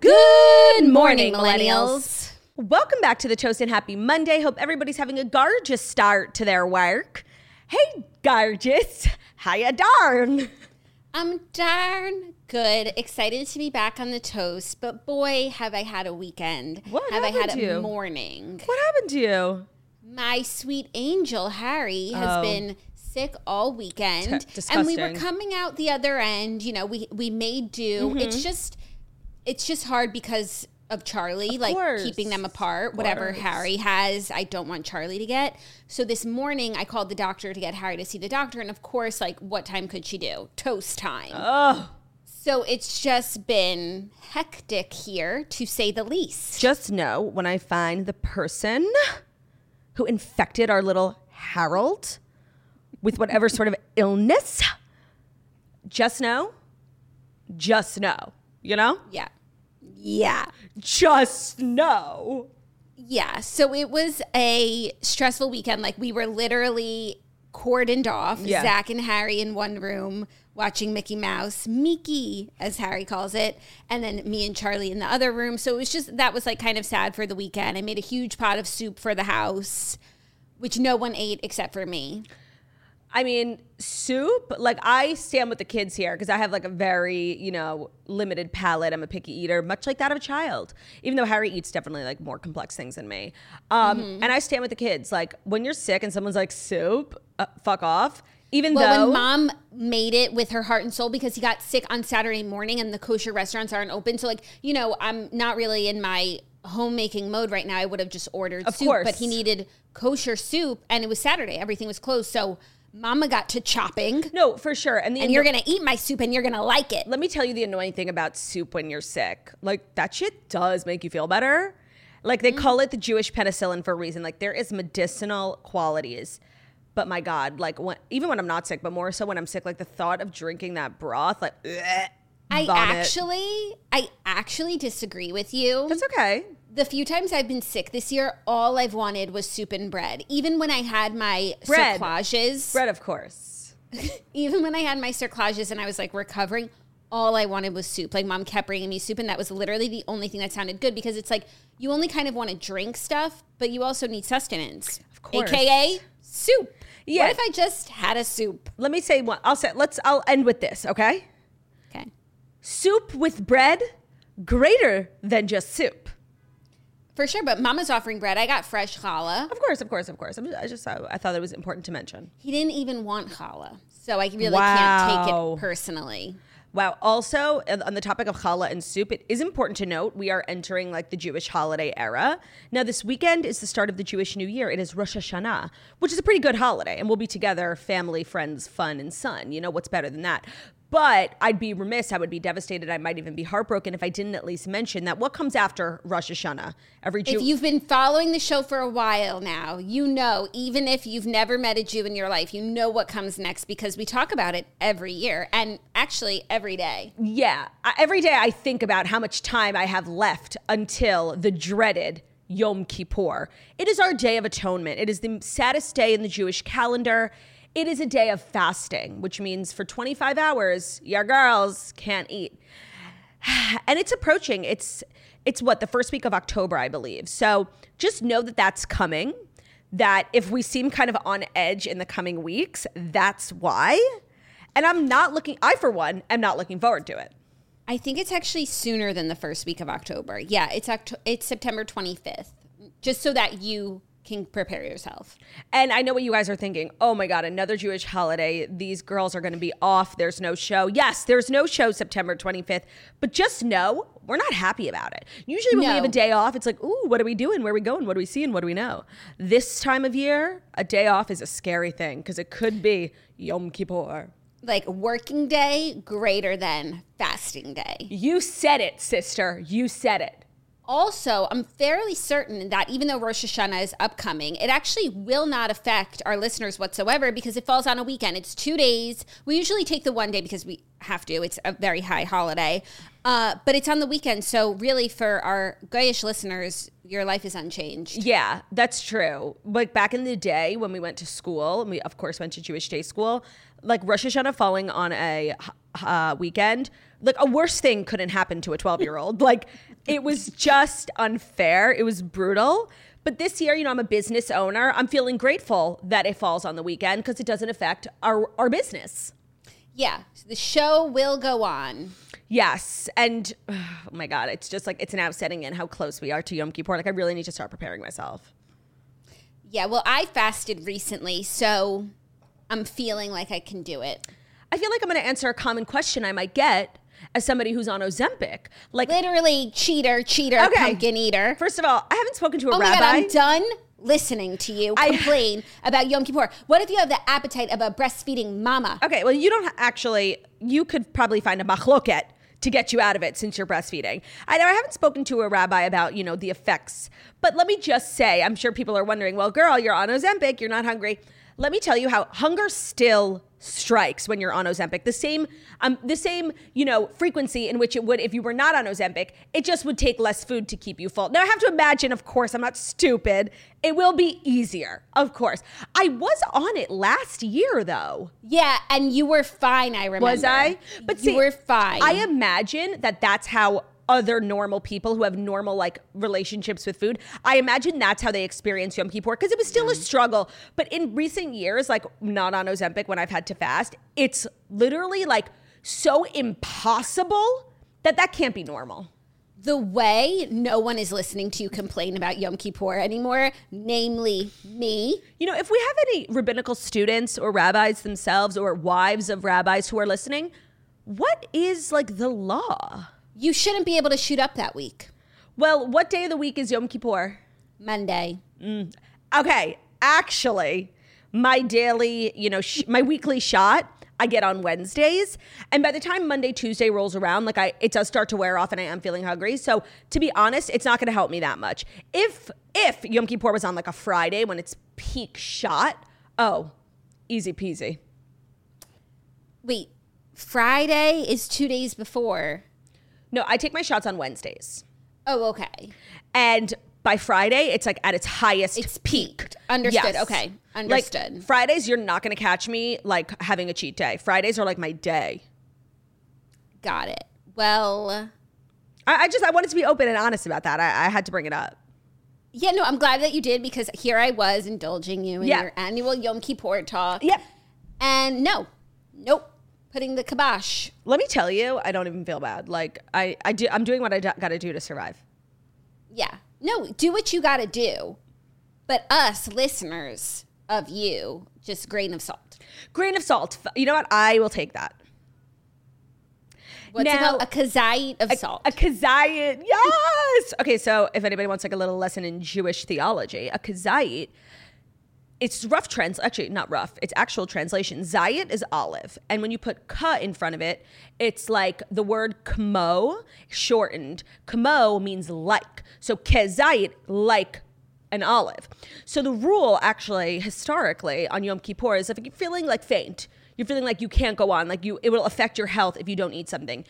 Good morning, millennials. Welcome back to the Toast and Happy Monday. Hope everybody's having a gorgeous start to their work. Hey, gorgeous. Hiya, darn. I'm darn good. Excited to be back on the toast, but boy, have I had a weekend. What have I had to a you? morning? What happened to you? My sweet angel Harry has Oh. been sick all weekend, T- and we were coming out the other end. You know, we we made do. Mm-hmm. It's just it's just hard because of Charlie, like course. keeping them apart. Whatever. Harry has, I don't want Charlie to get. So this morning, I called the doctor to get Harry to see the doctor, and of course, like, what time could she do? Toast time. Oh, So it's just been hectic here, to say the least. just know when I find the person who infected our little Harold with whatever sort of illness, just know, just know, you know? Yeah. Yeah. Just know. Yeah. So it was a stressful weekend. Like we were literally cordoned off, Yeah. Zach and Harry in one room watching Mickey Mouse, Mickey, as Harry calls it, and then me and Charlie in the other room. So it was just, that was like kind of sad for the weekend. I made a huge pot of soup for the house, which no one ate except for me. I mean, soup, like I stand with the kids here because I have like a very, you know, limited palate. I'm a picky eater, much like that of a child, even though Harry eats definitely like more complex things than me. Um, Mm-hmm. And I stand with the kids. Like when you're sick and someone's like, soup, uh, fuck off. Even Well, though. when mom made it with her heart and soul because he got sick on Saturday morning and the kosher restaurants aren't open. So, like, you know, I'm not really in my homemaking mode right now. I would have just ordered Of soup, course. but he needed kosher soup and it was Saturday. Everything was closed. So, mama got to chopping no, for sure. And, the and you're going to eat my soup and you're going to like it. let me tell you the annoying thing about soup when you're sick. Like that shit does make you feel better. Like they call it the Jewish penicillin for a reason. Like there is medicinal qualities. But my God, like when, even when I'm not sick, but more so when I'm sick, like the thought of drinking that broth, like ugh, I actually, I actually disagree with you. that's okay. The few times I've been sick this year, all I've wanted was soup and bread. Even when I had my Bread. cerclages. Bread, of course. even when I had my cerclages and I was like recovering, all I wanted was soup. Like mom kept bringing me soup, and that was literally the only thing that sounded good because it's like you only kind of want to drink stuff, but you also need sustenance. Of course. AKA soup. Yeah. What if I just had a soup? Let me say one. I'll say. Let's. I'll end with this. Okay. Okay. Soup with bread, greater than just soup. For sure, but mama's offering bread. I got fresh challah. Of course, of course, of course. I'm just, I just. I, I thought it was important to mention. He didn't even want challah. So I really can't take it personally. Wow. Also, on on the topic of challah and soup, it is important to note we are entering like the Jewish holiday era. Now, this weekend is the start of the Jewish New Year. It is Rosh Hashanah, which is a pretty good holiday, and we'll be together, family, friends, fun, and sun. You know what's better than that? But I'd be remiss, I would be devastated, I might even be heartbroken if I didn't at least mention that what comes after Rosh Hashanah? Every Jew. If you've been following the show for a while now, you know, even if you've never met a Jew in your life, you know what comes next because we talk about it every year and actually every day. Yeah. Every day I think about how much time I have left until the dreaded Yom Kippur. It is our day of atonement. It is the saddest day in the Jewish calendar. It is a day of fasting, which means for 25 hours, your girls can't eat. And it's approaching. It's it's what the first week of October, I believe. So just know that that's coming. That if we seem kind of on edge in the coming weeks, that's why. And I'm not looking. I for one am not looking forward to it. I think it's actually sooner than the first week of October. Yeah, it's Octo- it's September 25th. Just so that you can prepare yourself. And I know what you guys are thinking. Oh my God, another Jewish holiday. These girls are going to be off. There's no show. Yes, there's no show September 25th, but just know we're not happy about it. Usually when we have a day off, it's like, ooh, what are we doing? Where are we going? What are we seeing? What do we know? This time of year, a day off is a scary thing because it could be Yom Kippur. Like working day greater than fasting day. You said it, sister. You said it. Also, I'm fairly certain that even though Rosh Hashanah is upcoming, it actually will not affect our listeners whatsoever because it falls on a weekend. It's two days. We usually take the one day because we have to. It's a very high holiday, uh, but it's on the weekend. So, really, for our Goyish listeners, your life is unchanged. Yeah, that's true. Like back in the day when we went to school, and we of course went to Jewish day school, like Rosh Hashanah falling on a uh, weekend, like a worse thing couldn't happen to a 12 year old. like it was just unfair. It was brutal. But this year, you know, I'm a business owner. I'm feeling grateful that it falls on the weekend because it doesn't affect our, our business. Yeah, the show will go on. Yes. And oh my God, it's just like, it's now setting in how close we are to Yom Kippur. Like, I really need to start preparing myself. Yeah, well, I fasted recently, so I'm feeling like I can do it. I feel like I'm going to answer a common question I might get as somebody who's on Ozempic. Like, Literally, cheater, cheater, Okay. pumpkin eater. first of all, I haven't spoken to a Oh my rabbi. god, I'm done listening to you I- complain about Yom Kippur. What if you have the appetite of a breastfeeding mama? okay, well, you don't actually, you could probably find a machloket to get you out of it since you're breastfeeding. I know I haven't spoken to a rabbi about, you know, the effects, but let me just say, I'm sure people are wondering, well, girl, you're on Ozempic, you're not hungry. Let me tell you how hunger still strikes when you're on Ozempic. The same, um, the same, you know, frequency in which it would if you were not on Ozempic. It just would take less food to keep you full. Now I have to imagine, of course, I'm not stupid. It will be easier, of course. I was on it last year though. Yeah, and you were fine, I remember. Was I? But you were fine. I imagine that that's how other normal people who have normal like relationships with food. I imagine that's how they experience Yom Kippur because it was still a mm-hmm. struggle. But in recent years, like not on Ozempic when I've had to fast, it's literally like so impossible that that can't be normal. the way no one is listening to you complain about Yom Kippur anymore, namely me. You know, if we have any rabbinical students or rabbis themselves or wives of rabbis who are listening, what is like the law? You shouldn't be able to shoot up that week. Well, what day of the week is Yom Kippur? Monday. Mm. Okay, actually, my daily, you know, sh- my weekly shot I get on Wednesdays, and by the time Monday, Tuesday rolls around, like I, it does start to wear off, and I am feeling hungry. So to be honest, it's not going to help me that much. If if Yom Kippur was on like a Friday when it's peak shot, oh, easy peasy. Wait, Friday is two days before. No, I take my shots on Wednesdays, Oh, okay. and by Friday, it's like at its highest It's peak. peaked. Understood. Okay. Understood. Like Fridays, you're not going to catch me like having a cheat day. Fridays are like my day. Got it. Well, I, I just I wanted to be open and honest about that. I, I had to bring it up. yeah, no, I'm glad that you did because here I was indulging you in Yeah. your annual Yom Kippur talk. Yep. And no, nope, putting the kibosh. Let me tell you, I don't even feel bad. Like I I do I'm doing what I got to do to survive. Yeah. No, do what you got to do. But us, listeners of you, just grain of salt. Grain of salt. You know what? I will take that. What's it Now- called? A kazait of salt. A kazayit. Yes. Okay, so if anybody wants like a little lesson in Jewish theology, a kazayit it's rough trans actually not rough. It's actual translation. Zayit is olive. And when you put ka in front of it it's like the word kmo shortened. Kmo means like. So kezayit like an olive. So the rule actually historically on yom kippur is if you're feeling like faint you're feeling like you can't go on like you it will affect your health if you don't eat something.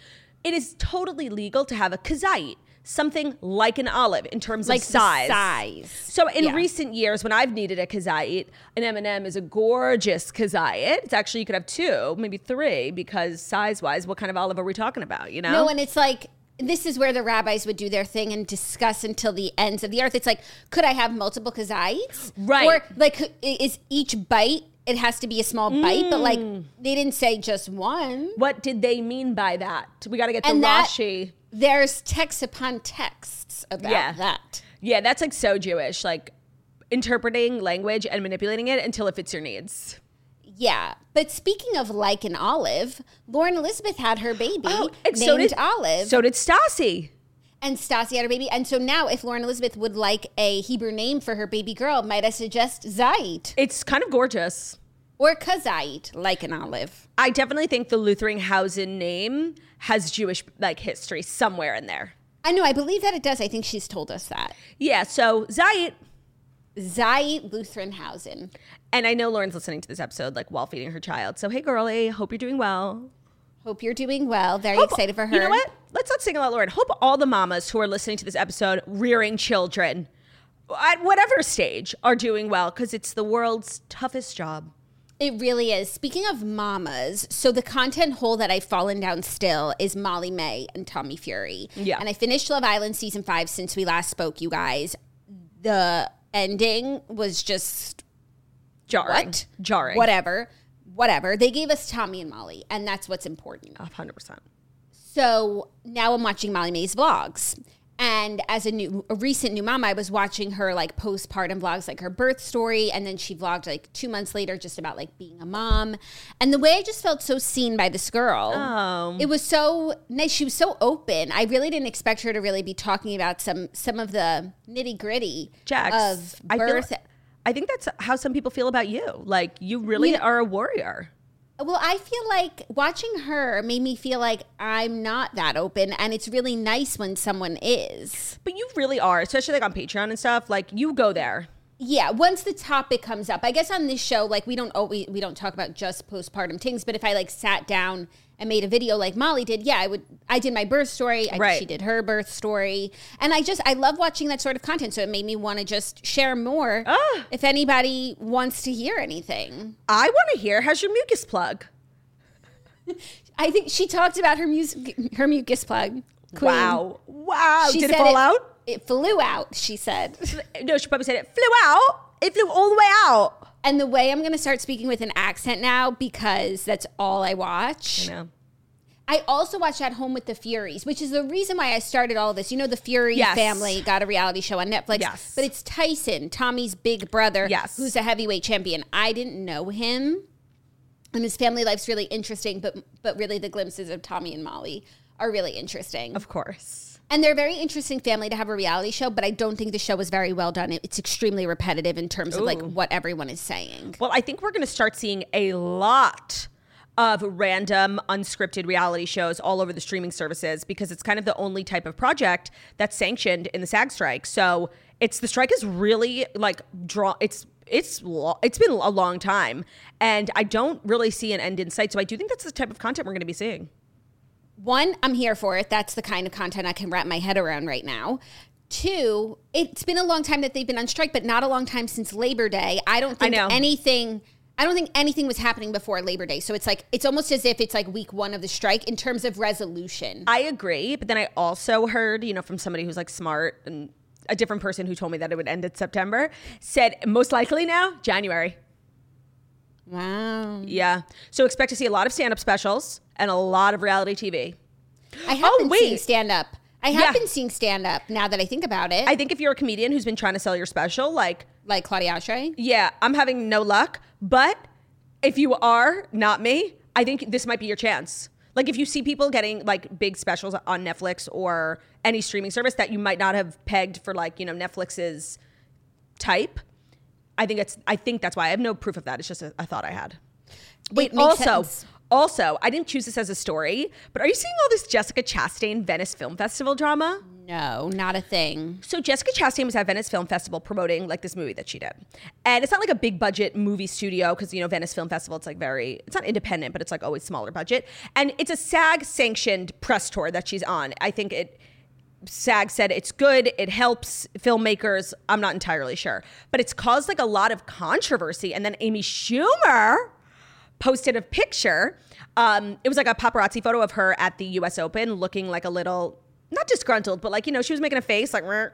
It is totally legal to have a kazait something like an olive in terms like of size size. so in Yeah. recent years, when I've needed a kazait, an M&M is a gorgeous kazait. It's actually you could have two, maybe three, because size-wise, what kind of olive are we talking about? You know? No, and it's like this is where the rabbis would do their thing and discuss until the ends of the earth. It's like, could I have multiple kazites? Right. Or like, is each bite it has to be a small bite, but like Mm. they didn't say just one. What did they mean by that? We got to get to And Rashi. There's text upon texts about Yeah. that. Yeah, that's like so Jewish, like interpreting language and manipulating it until it fits your needs. Yeah. But speaking of like an olive, Lauren Elizabeth had her baby Oh, named so did Olive. So did Stassi. and Stassi had her baby. And so now if Lauren Elizabeth would like a Hebrew name for her baby girl, might I suggest Zait It's kind of gorgeous. Or Kazait, like an olive. I definitely think the Luthringshausen name has Jewish like history somewhere in there. I know, I believe that it does. I think she's told us that. Yeah, so Zayit, Zait Luthringshausen. and I know Lauren's listening to this episode like while feeding her child. So hey, girlie, hope you're doing well. Hope you're doing well. Very Hope- excited for her. You know what? Let's not single out Lauren. Hope all the mamas who are listening to this episode, rearing children at whatever stage, are doing well because it's the world's toughest job. It really is. Speaking of mamas, so the content hole that I've fallen down still is Molly-Mae and Tommy Fury. Yeah. And I finished Love Island season five since we last spoke, you guys. The ending was just Jarring. what? Jarring. Whatever. Whatever. They gave us Tommy and Molly, and that's what's important. A hundred percent. So now I'm watching Molly-Mae's vlogs. And as a new, a recent new mom, I was watching her like postpartum vlogs, like her birth story, and then she vlogged like two months later, just about like being a mom. And the way I just felt so seen by this girl, Oh. it was so nice. She was so open. I really didn't expect her to really be talking about some some of the nitty gritty of I feel- birth. I think that's how some people feel about you. Like you really You know- are a warrior. Well, I feel like watching her made me feel like I'm not that open, and it's really nice when someone is. But you really are, especially like on Patreon and stuff. Like you go there. Yeah, once the topic comes up, I guess on this show, like we don't always we don't talk about just postpartum things, but if I like sat down and made a video like Molly did, yeah, I would. I did my birth story, I, Right. she did her birth story, and I just I love watching that sort of content. So it made me want to just share more. Ah. If anybody wants to hear anything, I want to hear. How's your mucus plug? I think she talked about her music, her mucus plug. Queen. Wow, wow! She Did it fall out? It flew out. She said. No, she probably said it flew out. It flew all the way out. And the way I'm going to start speaking with an accent now because that's all I watch. I know. I also watch At Home with the Furies, which is the reason why I started all this. You know, the Fury Yes. family got a reality show on Netflix. Yes. But it's Tyson, Tommy's big brother, Yes. who's a heavyweight champion. I didn't know him. And his family life's really interesting, but but really the glimpses of Tommy and Molly are really interesting. Of course. And they're a very interesting family to have a reality show, but I don't think the show is very well done. It's extremely repetitive in terms of like what everyone is saying. Well, I think we're going to start seeing a lot of random unscripted reality shows all over the streaming services because it's kind of the only type of project that's sanctioned in the SAG strike. So it's the strike is really like draw. It's it's lo- it's been a long time, and I don't really see an end in sight. So I do think that's the type of content we're going to be seeing. One, I'm here for it. That's the kind of content I can wrap my head around right now. Two, it's been a long time that they've been on strike, but not a long time since Labor Day. I don't think know. anything. I don't think anything was happening before Labor Day. So it's like it's almost as if it's like week one of the strike in terms of resolution. I agree, but then I also heard, you know, from somebody who's like smart and a different person who told me that it would end in September said most likely now January. wow. Yeah. So expect to see a lot of stand up specials and a lot of reality TV. I have Oh, been wait. seeing stand up. I have Yeah. been seeing stand up now that I think about it. I think if you're a comedian who's been trying to sell your special, like, like Claudia Oshry. yeah, I'm having no luck. But if you are not me, I think this might be your chance. Like if you see people getting like big specials on Netflix or any streaming service that you might not have pegged for like, you know, Netflix's type, I think it's I think that's why I have no proof of that. It's just a, a thought I had. Wait, also sense. Also, I didn't choose this as a story, but are you seeing all this Jessica Chastain Venice Film Festival drama? No, not a thing. So Jessica Chastain was at Venice Film Festival promoting like this movie that she did, and it's not like a big budget movie studio because you know Venice Film Festival it's like very it's not independent but it's like always smaller budget, and it's a SAG sanctioned press tour that she's on. I think it. SAG said it's good, it helps filmmakers. I'm not entirely sure, but it's caused like a lot of controversy. And then Amy Schumer posted a picture. Um, it was like a paparazzi photo of her at the U.S. Open, looking like a little not disgruntled, but like you know she was making a face like. "Meh."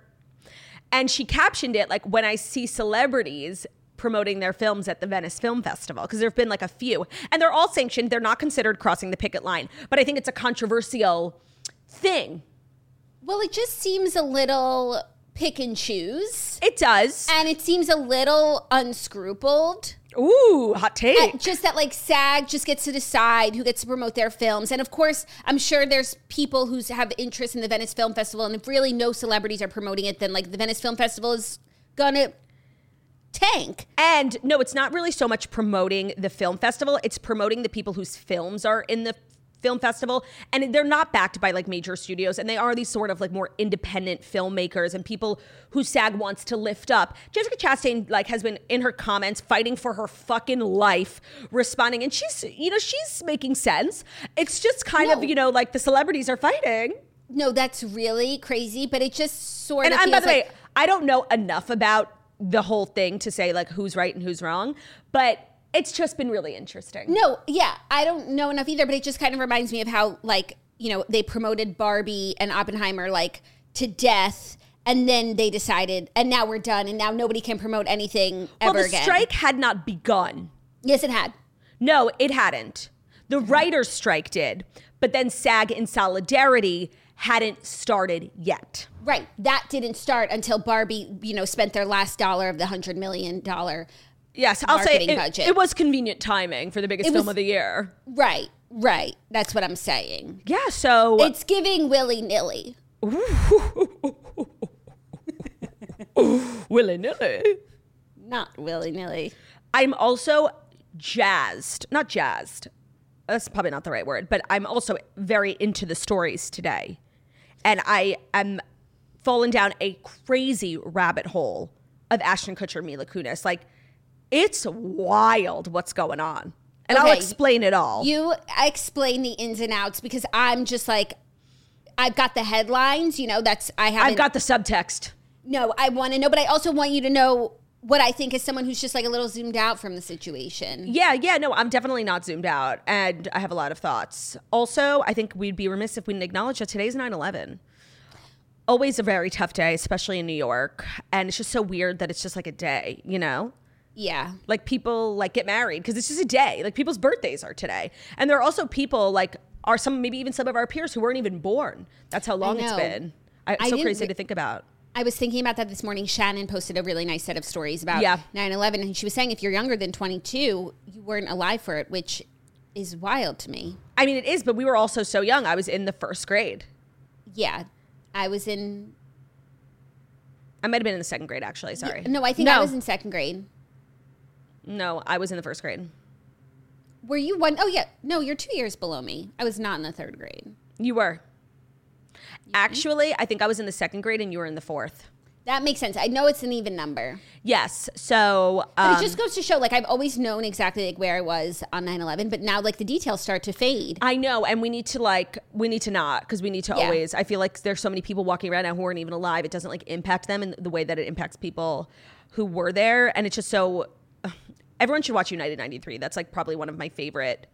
And she captioned it like, when I see celebrities promoting their films at the Venice Film Festival because there have been like a few, and they're all sanctioned. They're not considered crossing the picket line, but I think it's a controversial thing. Well, it just seems a little pick and choose. It does. And it seems a little unscrupled. Ooh, hot take. Just that like SAG just gets to decide who gets to promote their films. And of course, I'm sure there's people who have interest in the Venice Film Festival. And if really no celebrities are promoting it, then like the Venice Film Festival is gonna tank. And no, it's not really so much promoting the film festival, it's promoting the people whose films are in the film festival and they're not backed by like major studios and they are these sort of like more independent filmmakers and people who SAG wants to lift up. Jessica Chastain like has been in her comments fighting for her fucking life responding and she's you know she's making sense. It's just kind No. of you know like the celebrities are fighting. No, that's really crazy, but it just sort And, of and by the way, I don't know enough about the whole thing to say like who's right and who's wrong, but it's just been really interesting. No, yeah, I don't know enough either, but it just kind of reminds me of how like, you know, they promoted Barbie and Oppenheimer like to death and then they decided and now we're done and now nobody can promote anything well, ever the again. strike had not begun. Yes, it had. No, it hadn't. The writers' strike did, but then SAG in solidarity hadn't started yet. Right. That didn't start until Barbie, you know, spent their last dollar of the 100 million dollar. Yes, I'll say it, it was convenient timing for the biggest film of the year. Right. Right. That's what I'm saying. Yeah, so It's giving willy-nilly. willy nilly. Not willy-nilly. I'm also jazzed, not jazzed. That's probably not the right word, but I'm also very into the stories today. And I am fallen down a crazy rabbit hole of Ashton Kutcher, Mila Kunis. Like, it's wild what's going on. And I'll explain it all. You explain the ins and outs because I'm just like I've got the headlines, you know, that's I haven't I've got the subtext. No, I want to know, but I also want you to know what I think is someone who's just like a little zoomed out from the situation. Yeah, yeah, no, I'm definitely not zoomed out. And I have a lot of thoughts. Also, I think we'd be remiss if we didn't acknowledge that today's 9 11. Always a very tough day, especially in New York. And it's just so weird that it's just like a day, you know? Yeah. Like people like get married because it's just a day. Like people's birthdays are today. And there are also people like are some maybe even some of our peers who weren't even born. That's how long it's been. I, I so crazy re- to think about. I was thinking about that this morning. Shannon posted a really nice set of stories about Yeah. 9 11, and she was saying if you're younger than 22, you weren't alive for it, which is wild to me. I mean, it is, but we were also so young. I was in the first grade. Yeah. I was in, I might have been in the second grade, actually. Sorry. no, I think I was in second grade. No, I was in the first grade. Were you one? Oh, yeah. No, you're two years below me. I was not in the third grade. You were. Actually, I think I was in the second grade and you were in the fourth. That makes sense. I know it's an even number. Yes. So, But um, it just goes to show, like, I've always known exactly like where I was on 9 11, but now, like, the details start to fade. I know, and we need to like we need to not because we need to Yeah. always. I feel like there's so many people walking around now who aren't even alive. It doesn't like impact them in the way that it impacts people who were there, and it's just so. Everyone should watch United '93. That's like probably one of my favorite.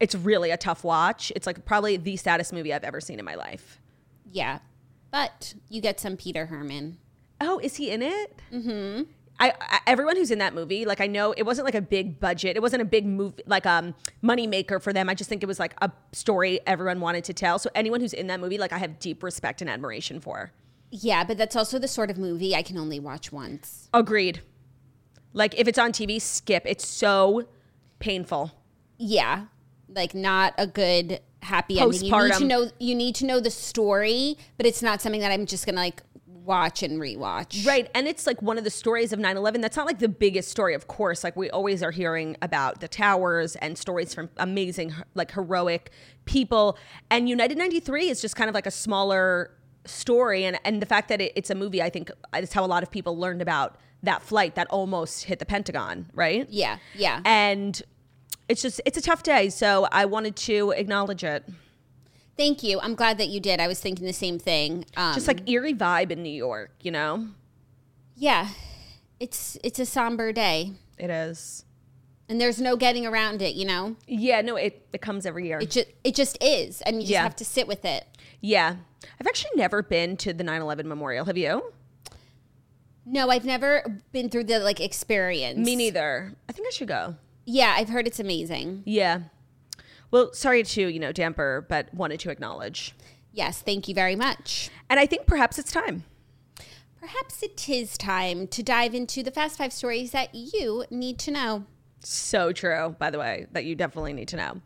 It's really a tough watch. It's like probably the saddest movie I've ever seen in my life. yeah. But you get some Peter Hermann. Oh, is he in it? Mm-hmm. I, I everyone who's in that movie, like I know it wasn't like a big budget. It wasn't a big movie like um money maker for them. I just think it was like a story everyone wanted to tell. So anyone who's in that movie, like I have deep respect and admiration for. Yeah, but that's also the sort of movie I can only watch once. Agreed. Like if it's on TV, skip. It's so painful. Yeah. Like not a good happy ending. You need to know you need to know the story, but it's not something that I'm just gonna like watch and rewatch. Right. And it's like one of the stories of 9 11. That's not like the biggest story, of course. Like we always are hearing about the towers and stories from amazing, like heroic people. And United 93 is just kind of like a smaller story. And, and the fact that it, it's a movie, I think is how a lot of people learned about that flight that almost hit the Pentagon, right? Yeah, yeah. And it's just, it's a tough day. So I wanted to acknowledge it. Thank you. I'm glad that you did. I was thinking the same thing. Um, Just like eerie vibe in New York, you know? yeah, it's it's a somber day, It is. and there's no getting around it. You know, Yeah, no, it, it comes every year. it just it just is, and you just Yeah. have to sit with it. Yeah. I've actually never been to the 9 11 memorial. Have you? No, I've never been through the like experience. Me neither. I think I should go. Yeah, I've heard it's amazing. Yeah. Well, sorry to, you know, damper, but wanted to acknowledge. Yes, thank you very much. And I think perhaps it's time. Perhaps it is time to dive into the fast five stories that you need to know. So true, by the way, that you definitely need to know.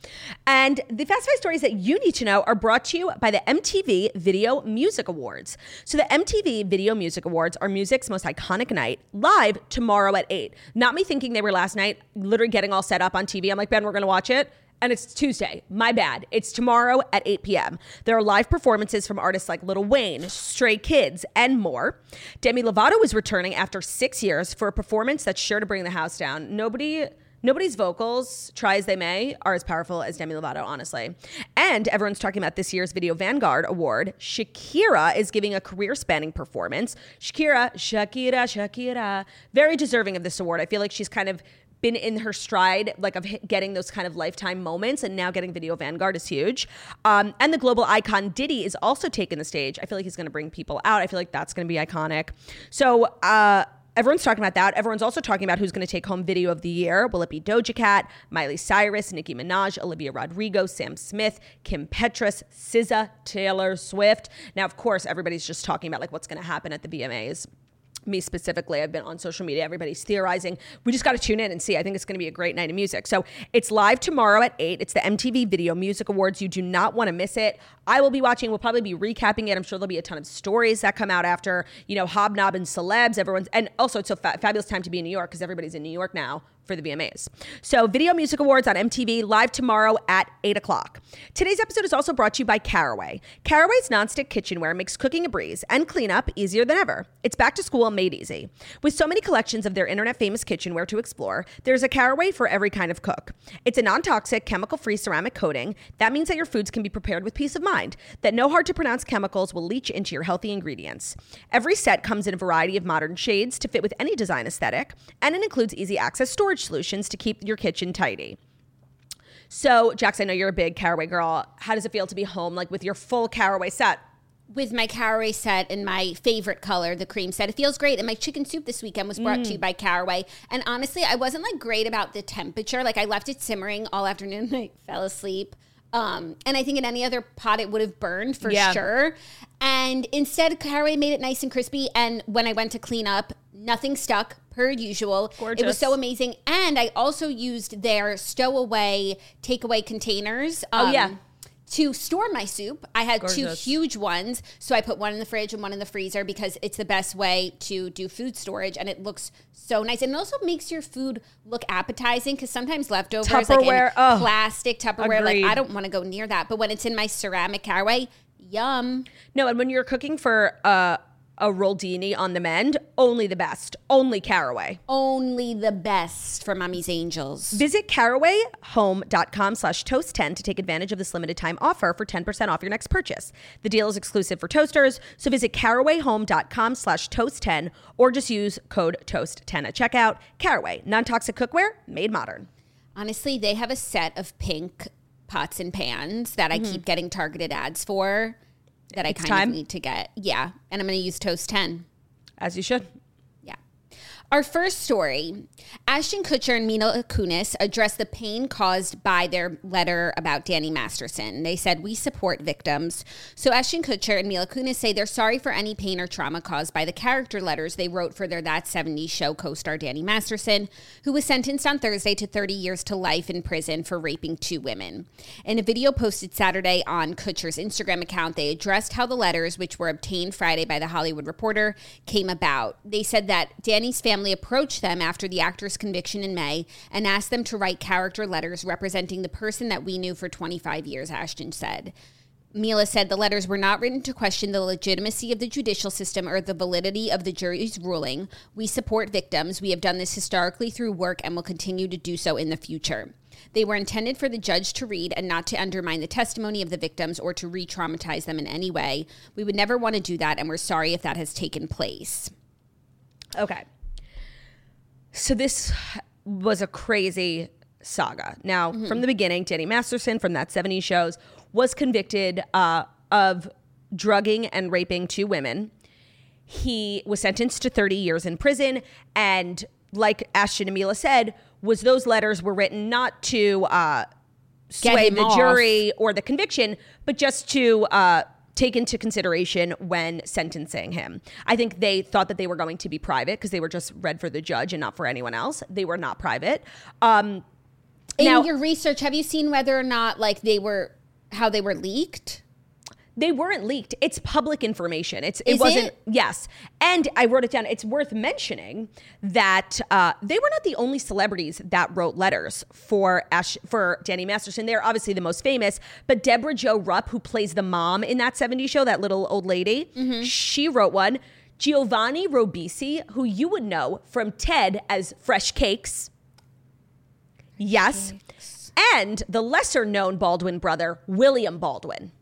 And the Fast Five stories that you need to know are brought to you by the MTV Video Music Awards. So, the MTV Video Music Awards are music's most iconic night, live tomorrow at 8. Not me thinking they were last night, literally getting all set up on TV. I'm like, Ben, we're going to watch it. And it's Tuesday. My bad. It's tomorrow at 8 p.m. There are live performances from artists like Lil Wayne, Stray Kids, and more. Demi Lovato is returning after six years for a performance that's sure to bring the house down. Nobody Nobody's vocals, try as they may, are as powerful as Demi Lovato, honestly. And everyone's talking about this year's Video Vanguard Award. Shakira is giving a career spanning performance. Shakira, Shakira, Shakira, very deserving of this award. I feel like she's kind of been in her stride, like of getting those kind of lifetime moments, and now getting Video Vanguard is huge. Um, and the global icon Diddy is also taking the stage. I feel like he's going to bring people out. I feel like that's going to be iconic. So, uh, Everyone's talking about that. Everyone's also talking about who's going to take home video of the year. Will it be Doja Cat, Miley Cyrus, Nicki Minaj, Olivia Rodrigo, Sam Smith, Kim Petras, SZA, Taylor Swift? Now, of course, everybody's just talking about like what's going to happen at the VMAs me specifically, I've been on social media, everybody's theorizing. We just got to tune in and see. I think it's going to be a great night of music. So it's live tomorrow at 8. It's the MTV Video Music Awards. You do not want to miss it. I will be watching. We'll probably be recapping it. I'm sure there'll be a ton of stories that come out after, you know, hobnob and celebs. Everyone's, and also it's a fa- fabulous time to be in New York because everybody's in New York now for the VMAs. So, Video Music Awards on MTV live tomorrow at 8 o'clock. Today's episode is also brought to you by Caraway. Caraway's nonstick kitchenware makes cooking a breeze and cleanup easier than ever. It's back to school made easy. With so many collections of their internet famous kitchenware to explore, there's a Caraway for every kind of cook. It's a non toxic, chemical free ceramic coating. That means that your foods can be prepared with peace of mind, that no hard to pronounce chemicals will leach into your healthy ingredients. Every set comes in a variety of modern shades to fit with any design aesthetic, and it includes easy access storage solutions to keep your kitchen tidy. So, Jax, I know you're a big Caraway girl. How does it feel to be home, like with your full Caraway set? With my Caraway set in my favorite color, the cream set. It feels great. And my chicken soup this weekend was brought to you by Caraway. And honestly, I wasn't like great about the temperature. Like I left it simmering all afternoon and I fell asleep. Um, and I think in any other pot it would have burned for Yeah. sure. And instead, Caraway made it nice and crispy. And when I went to clean up, nothing stuck per usual. Gorgeous. It was so amazing. And I also used their stowaway takeaway containers. Oh, yeah. To store my soup, I had two huge ones. So I put one in the fridge and one in the freezer because it's the best way to do food storage and it looks so nice. And it also makes your food look appetizing because sometimes leftovers like Tupperware, in oh, plastic Tupperware, agreed. like I don't want to go near that. But when it's in my ceramic caraway, yum. No, and when you're cooking for uh, a roldini on the mend, only the best, only Caraway. Only the best for mommy's angels. Visit carawayhome.com slash toast10 to take advantage of this limited time offer for 10% off your next purchase. The deal is exclusive for toasters, so visit carawayhome.com slash toast10 or just use code toast10 at checkout. Caraway, non-toxic cookware made modern. Honestly, they have a set of pink pots and pans that I mm-hmm. keep getting targeted ads for that I kind time. of need to get. Yeah. And I'm going to use Toast 10. As you should. Our first story Ashton Kutcher and Mila Kunis addressed the pain caused by their letter about Danny Masterson. They said, We support victims. So Ashton Kutcher and Mila Kunis say they're sorry for any pain or trauma caused by the character letters they wrote for their That 70s Show co star Danny Masterson, who was sentenced on Thursday to 30 years to life in prison for raping two women. In a video posted Saturday on Kutcher's Instagram account, they addressed how the letters, which were obtained Friday by the Hollywood Reporter, came about. They said that Danny's family approached them after the actor's conviction in May and asked them to write character letters representing the person that we knew for 25 years, Ashton said. Mila said the letters were not written to question the legitimacy of the judicial system or the validity of the jury's ruling. We support victims. We have done this historically through work and will continue to do so in the future. They were intended for the judge to read and not to undermine the testimony of the victims or to re traumatize them in any way. We would never want to do that, and we're sorry if that has taken place. Okay. So this was a crazy saga. Now, from the beginning, Danny Masterson from that 70s shows was convicted uh, of drugging and raping two women. he was sentenced to 30 years in prison. And like Ashton and Mila said, was those letters were written not to uh, sway the off. jury or the conviction, but just to uh, take into consideration when sentencing him. I think they thought that they were going to be private because they were just read for the judge and not for anyone else. They were not private. Um, In Now- your research, have you seen whether or not like they were how they were leaked? They weren't leaked. It's public information. It's it Is wasn't it? yes. And I wrote it down. It's worth mentioning that uh, they were not the only celebrities that wrote letters for Ash for Danny Masterson. They're obviously the most famous, but Debra Jo Rupp, who plays the mom in that 70s show, that little old lady, Mm-hmm. she wrote one. Giovanni Ribisi, who you would know from Ted as Fresh Cakes. Yes. And the lesser known Baldwin brother, William Baldwin.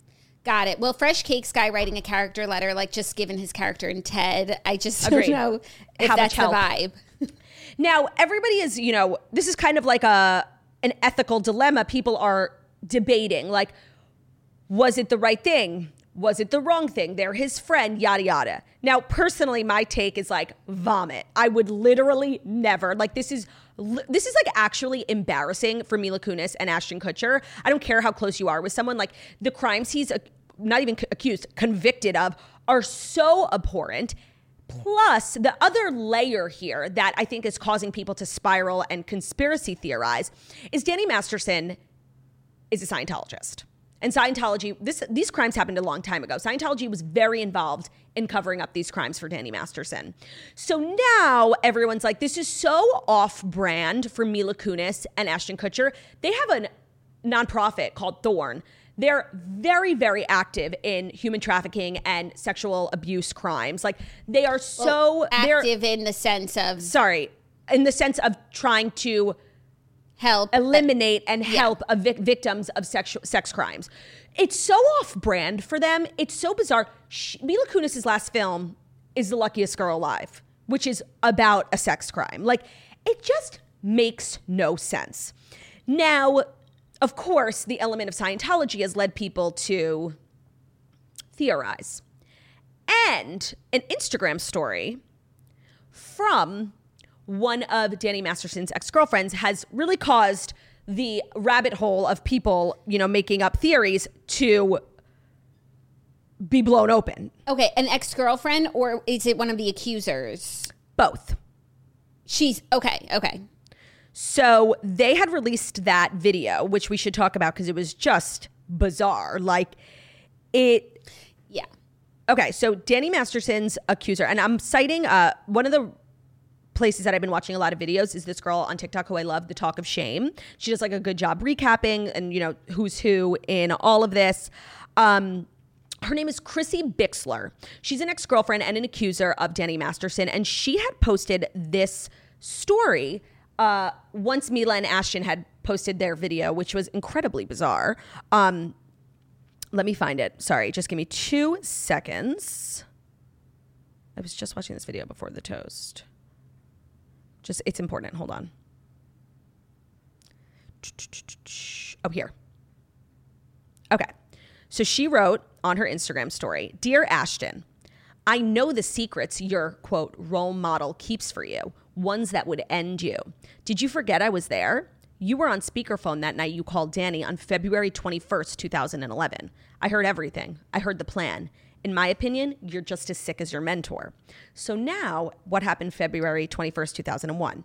Got it. Well, Fresh Cakes guy writing a character letter, like just given his character in Ted, I just Agreed. don't know if How that's the help? vibe. Now, everybody is, you know, this is kind of like a an ethical dilemma people are debating. Like, was it the right thing? Was it the wrong thing? They're his friend, yada yada. Now, personally, my take is like vomit. I would literally never like this is this is like actually embarrassing for Mila Kunis and Ashton Kutcher. I don't care how close you are with someone. Like the crimes he's not even accused, convicted of, are so abhorrent. Plus, the other layer here that I think is causing people to spiral and conspiracy theorize is Danny Masterson is a Scientologist. And Scientology, this these crimes happened a long time ago. Scientology was very involved in covering up these crimes for Danny Masterson. So now everyone's like, this is so off-brand for Mila Kunis and Ashton Kutcher. They have a nonprofit called Thorn. They're very, very active in human trafficking and sexual abuse crimes. Like they are so they're Active in the sense of sorry, in the sense of trying to help. Uh, eliminate and help a vic- victims of sexual sex crimes. It's so off-brand for them. It's so bizarre. She, Mila Kunis's last film is The Luckiest Girl Alive, which is about a sex crime. Like it just makes no sense. Now, of course, the element of Scientology has led people to theorize. And an Instagram story from one of Danny Masterson's ex-girlfriends has really caused the rabbit hole of people, you know, making up theories to be blown open. Okay, an ex girlfriend, or is it one of the accusers? Both. She's okay. Okay. So they had released that video, which we should talk about because it was just bizarre. Like it Yeah. Okay, so Danny Masterson's accuser, and I'm citing uh, one of the places that I've been watching a lot of videos is this girl on TikTok who I love, The Talk of Shame. She does like a good job recapping and you know who's who in all of this. Um, her name is Chrissie Bixler. She's an ex-girlfriend and an accuser of Danny Masterson, and she had posted this story uh, once Mila and Ashton had posted their video, which was incredibly bizarre. Um, let me find it. Sorry, just give me two seconds. I was just watching this video before the toast. Just, it's important. Hold on. Oh, here. Okay. So she wrote on her Instagram story Dear Ashton, I know the secrets your quote role model keeps for you, ones that would end you. Did you forget I was there? You were on speakerphone that night you called Danny on February 21st, 2011. I heard everything. I heard the plan. In my opinion, you're just as sick as your mentor. So now, what happened February 21st, 2001?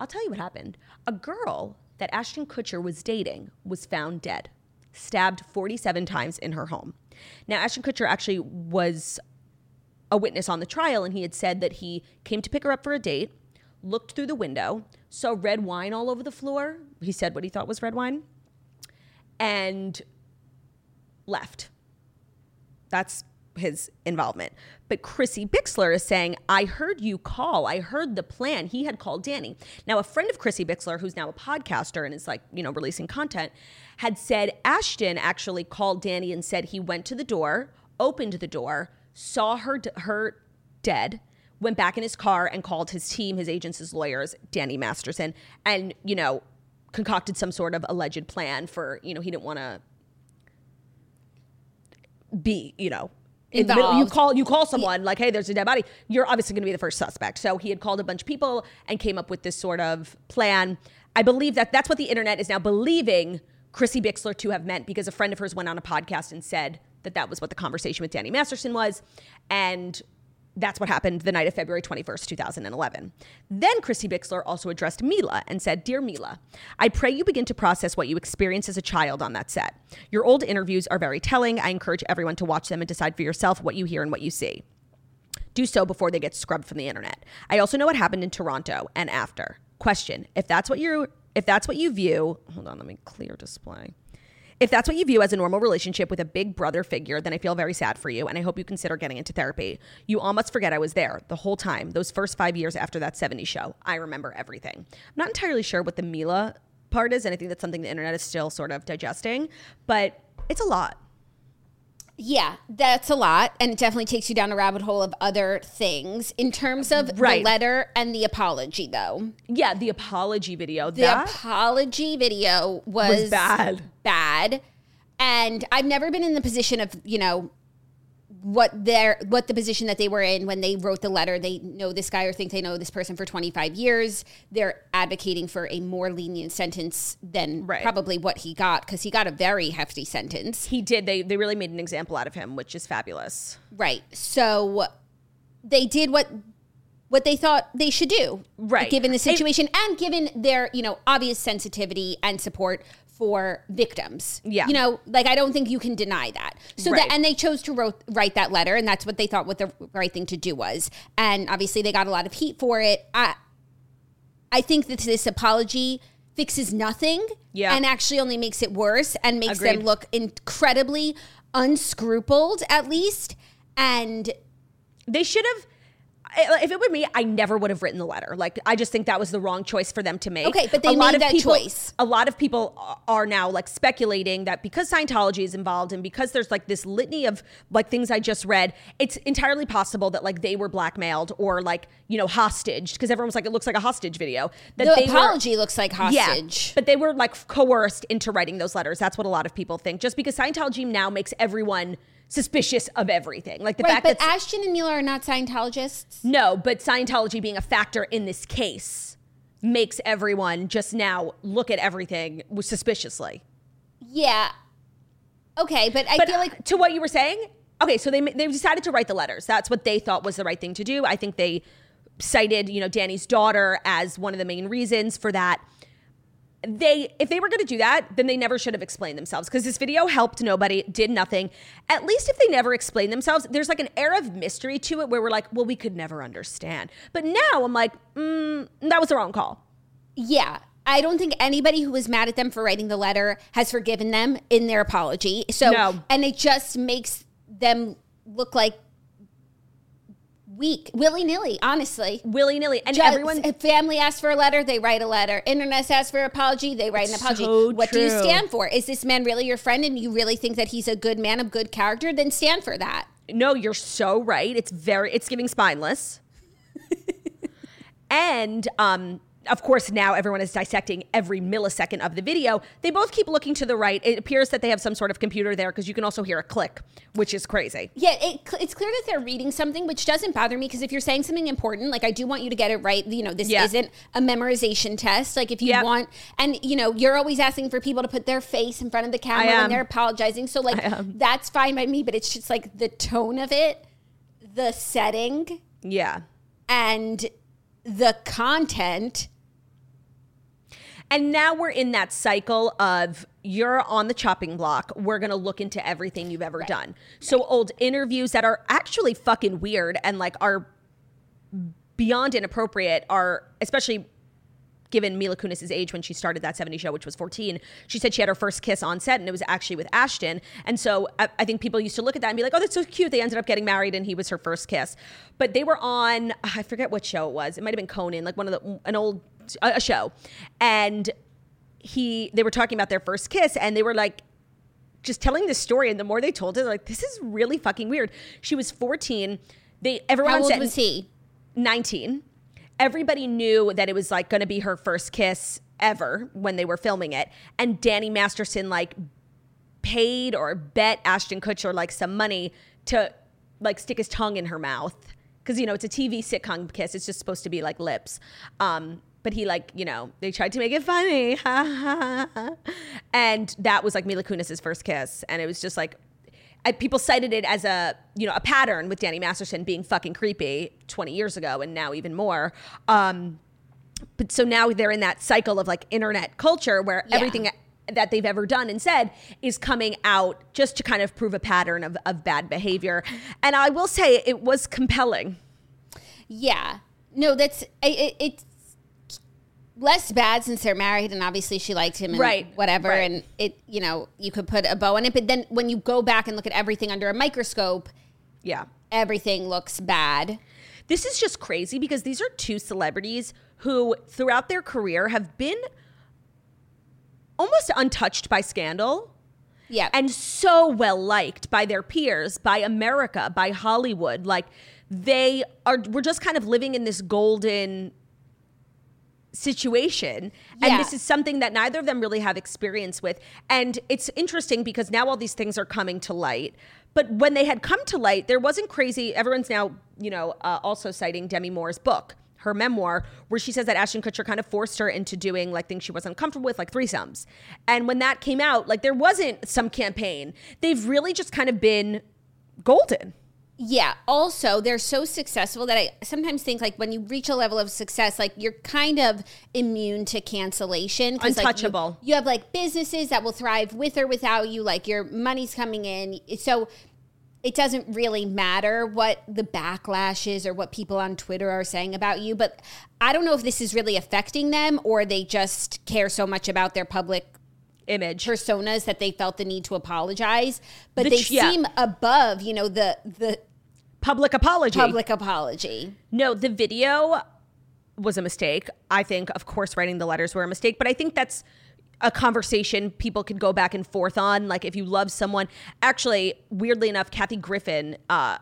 I'll tell you what happened. A girl that Ashton Kutcher was dating was found dead, stabbed 47 times in her home. Now, Ashton Kutcher actually was a witness on the trial, and he had said that he came to pick her up for a date, looked through the window, saw red wine all over the floor. He said what he thought was red wine, and left. That's his involvement. But Chrissie Bixler is saying, I heard you call. I heard the plan. He had called Danny. Now, a friend of Chrissie Bixler, who's now a podcaster and is like, you know, releasing content, had said Ashton actually called Danny and said he went to the door, opened the door, saw her her dead, went back in his car and called his team, his agents, his lawyers, Danny Masterson, and, you know, concocted some sort of alleged plan for, you know, he didn't want to be, you know, in the middle, you call you call someone like, hey, there's a dead body. You're obviously going to be the first suspect. So he had called a bunch of people and came up with this sort of plan. I believe that that's what the internet is now believing Chrissie Bixler to have meant because a friend of hers went on a podcast and said that that was what the conversation with Danny Masterson was, and that's what happened the night of February 21st, 2011. Then Christy Bixler also addressed Mila and said, Dear Mila, I pray you begin to process what you experienced as a child on that set. Your old interviews are very telling. I encourage everyone to watch them and decide for yourself what you hear and what you see. Do so before they get scrubbed from the internet. I also know what happened in Toronto and after. Question: If that's what you if that's what you view, hold on, let me clear display. If that's what you view as a normal relationship with a big brother figure, then I feel very sad for you and I hope you consider getting into therapy. You all must forget I was there the whole time, those first five years after that 70s show. I remember everything. I'm not entirely sure what the Mila part is, and I think that's something the internet is still sort of digesting, but it's a lot. Yeah, that's a lot. And it definitely takes you down a rabbit hole of other things. In terms of Right. the letter and the apology, though, Yeah, the apology video. the that apology video was, was bad. Bad. And I've never been in the position of, you know, what their what the position that they were in when they wrote the letter they know this guy or think they know this person for 25 years they're advocating for a more lenient sentence than Right. probably what he got because he got a very hefty sentence he did. They they really made an example out of him, which is fabulous. Right. So they did what what they thought they should do. Right. Given the It- situation and given their, you know, obvious sensitivity and support for victims. Yeah. You know, like I don't think you can deny that. So Right. that and they chose to wrote, write that letter and that's what they thought what the right thing to do was. And obviously they got a lot of heat for it. I I think that this apology fixes nothing Yeah. and actually only makes it worse and makes them look incredibly unscrupled at least and They should have. If it were me, I never would have written the letter. Like, I just think that was the wrong choice for them to make. Okay, but they a lot made of that people, choice. A lot of people are now like speculating that because Scientology is involved and because there's like this litany of like things I just read, it's entirely possible that like they were blackmailed or like you know hostage because everyone's like it looks like a hostage video. That the they were- apology looks like hostage. Yeah, but they were like coerced into writing those letters. That's what a lot of people think. Just because Scientology now makes everyone suspicious of everything, like the right, fact but that Ashton and Mila are not Scientologists. no, but Scientology being a factor in this case makes everyone just now look at everything suspiciously. Yeah. Okay, but I But feel like to what you were saying, okay, so they they decided to write the letters. That's what they thought was the right thing to do. I think they cited, you know, Danny's daughter as one of the main reasons for that. They if they were going to do that, then they never should have explained themselves because this video helped nobody, did nothing. At least if they never explained themselves, there's like an air of mystery to it where we're like, well, we could never understand. But now I'm like, mm, that was the wrong call. yeah. I don't think anybody who was mad at them for writing the letter has forgiven them in their apology. So No. and it just makes them look like weak, willy nilly, honestly. Willy nilly, and Just- everyone if family asks for a letter, they write a letter. Internet asks for an apology, they write an apology. so what do you stand for? Is this man really your friend and you really think that he's a good man of good character? Then stand for that. No, you're so right. It's very it's giving spineless. and um of course now everyone is dissecting every millisecond of the video. They both keep looking to the right. It appears that they have some sort of computer there because you can also hear a click, which is crazy. Yeah, it, it's clear that they're reading something, which doesn't bother me because if you're saying something important, like I do want you to get it right. You know, this Yeah. isn't a memorization test. Like if you Yep. want, and you know, you're always asking for people to put their face in front of the camera and they're apologizing. So like that's fine by me, but it's just like the tone of it, the setting, Yeah. and the content. And now we're in that cycle of you're on the chopping block. We're going to look into everything you've ever done. So old interviews that are actually fucking weird and like are beyond inappropriate are especially given Mila Kunis's age when she started that 70 show, which was 14, she said she had her first kiss on set and it was actually with Ashton. And so I, I think people used to look at that and be like, oh, that's so cute. They ended up getting married and he was her first kiss. But they were on, I forget what show it was. It might have been Conan, like one of the, an old, a, show. And he, they were talking about their first kiss and they were like, just telling this story. And the more they told it, like, this is really fucking weird. She was 14. They, everyone How old was he? 19. Everybody knew that it was like going to be her first kiss ever when they were filming it. And Danny Masterson like paid or bet Ashton Kutcher like some money to like stick his tongue in her mouth because you know it's a TV sitcom kiss. It's just supposed to be like lips. Um, but he like you know they tried to make it funny, and that was like Mila Kunis's first kiss, and it was just like. I, people cited it as a you know a pattern with Danny Masterson being fucking creepy 20 years ago and now even more um, but so now they're in that cycle of like internet culture where Yeah. everything that they've ever done and said is coming out just to kind of prove a pattern of, of bad behavior. And I will say it was compelling. Yeah. No, that's it, it, it's less bad since they're married and obviously she liked him and Right, whatever right. and it you know you could put a bow on it but then when you go back and look at everything under a microscope Yeah. everything looks bad This is just crazy because these are two celebrities who throughout their career have been almost untouched by scandal. yeah and so well liked by their peers, by America, by Hollywood. Like they are, we're just kind of living in this golden situation. Yeah. And this is something that neither of them really have experience with. And it's interesting because now all these things are coming to light. But when they had come to light, there wasn't crazy. Everyone's now, you know, uh, also citing Demi Moore's book, her memoir, where she says that Ashton Kutcher kind of forced her into doing like things she wasn't comfortable with, like threesomes. And when that came out, like there wasn't some campaign. They've really just kind of been golden. Yeah. Also, they're so successful that I sometimes think like when you reach a level of success, like you're kind of immune to cancellation. 'cause, like, you- Untouchable. you, have like businesses that will thrive with or without you. Like your money's coming in, so it doesn't really matter what the backlash is or what people on Twitter are saying about you. But I don't know if this is really affecting them or they just care so much about their public Image. personas that they felt the need to apologize. But The they yeah. seem above, you know, the the Public apology. public apology. No, the video was a mistake. I think, of course, writing the letters were a mistake, but I think that's a conversation people could go back and forth on. Like, if you love someone, actually, weirdly enough, Kathy Griffin, uh,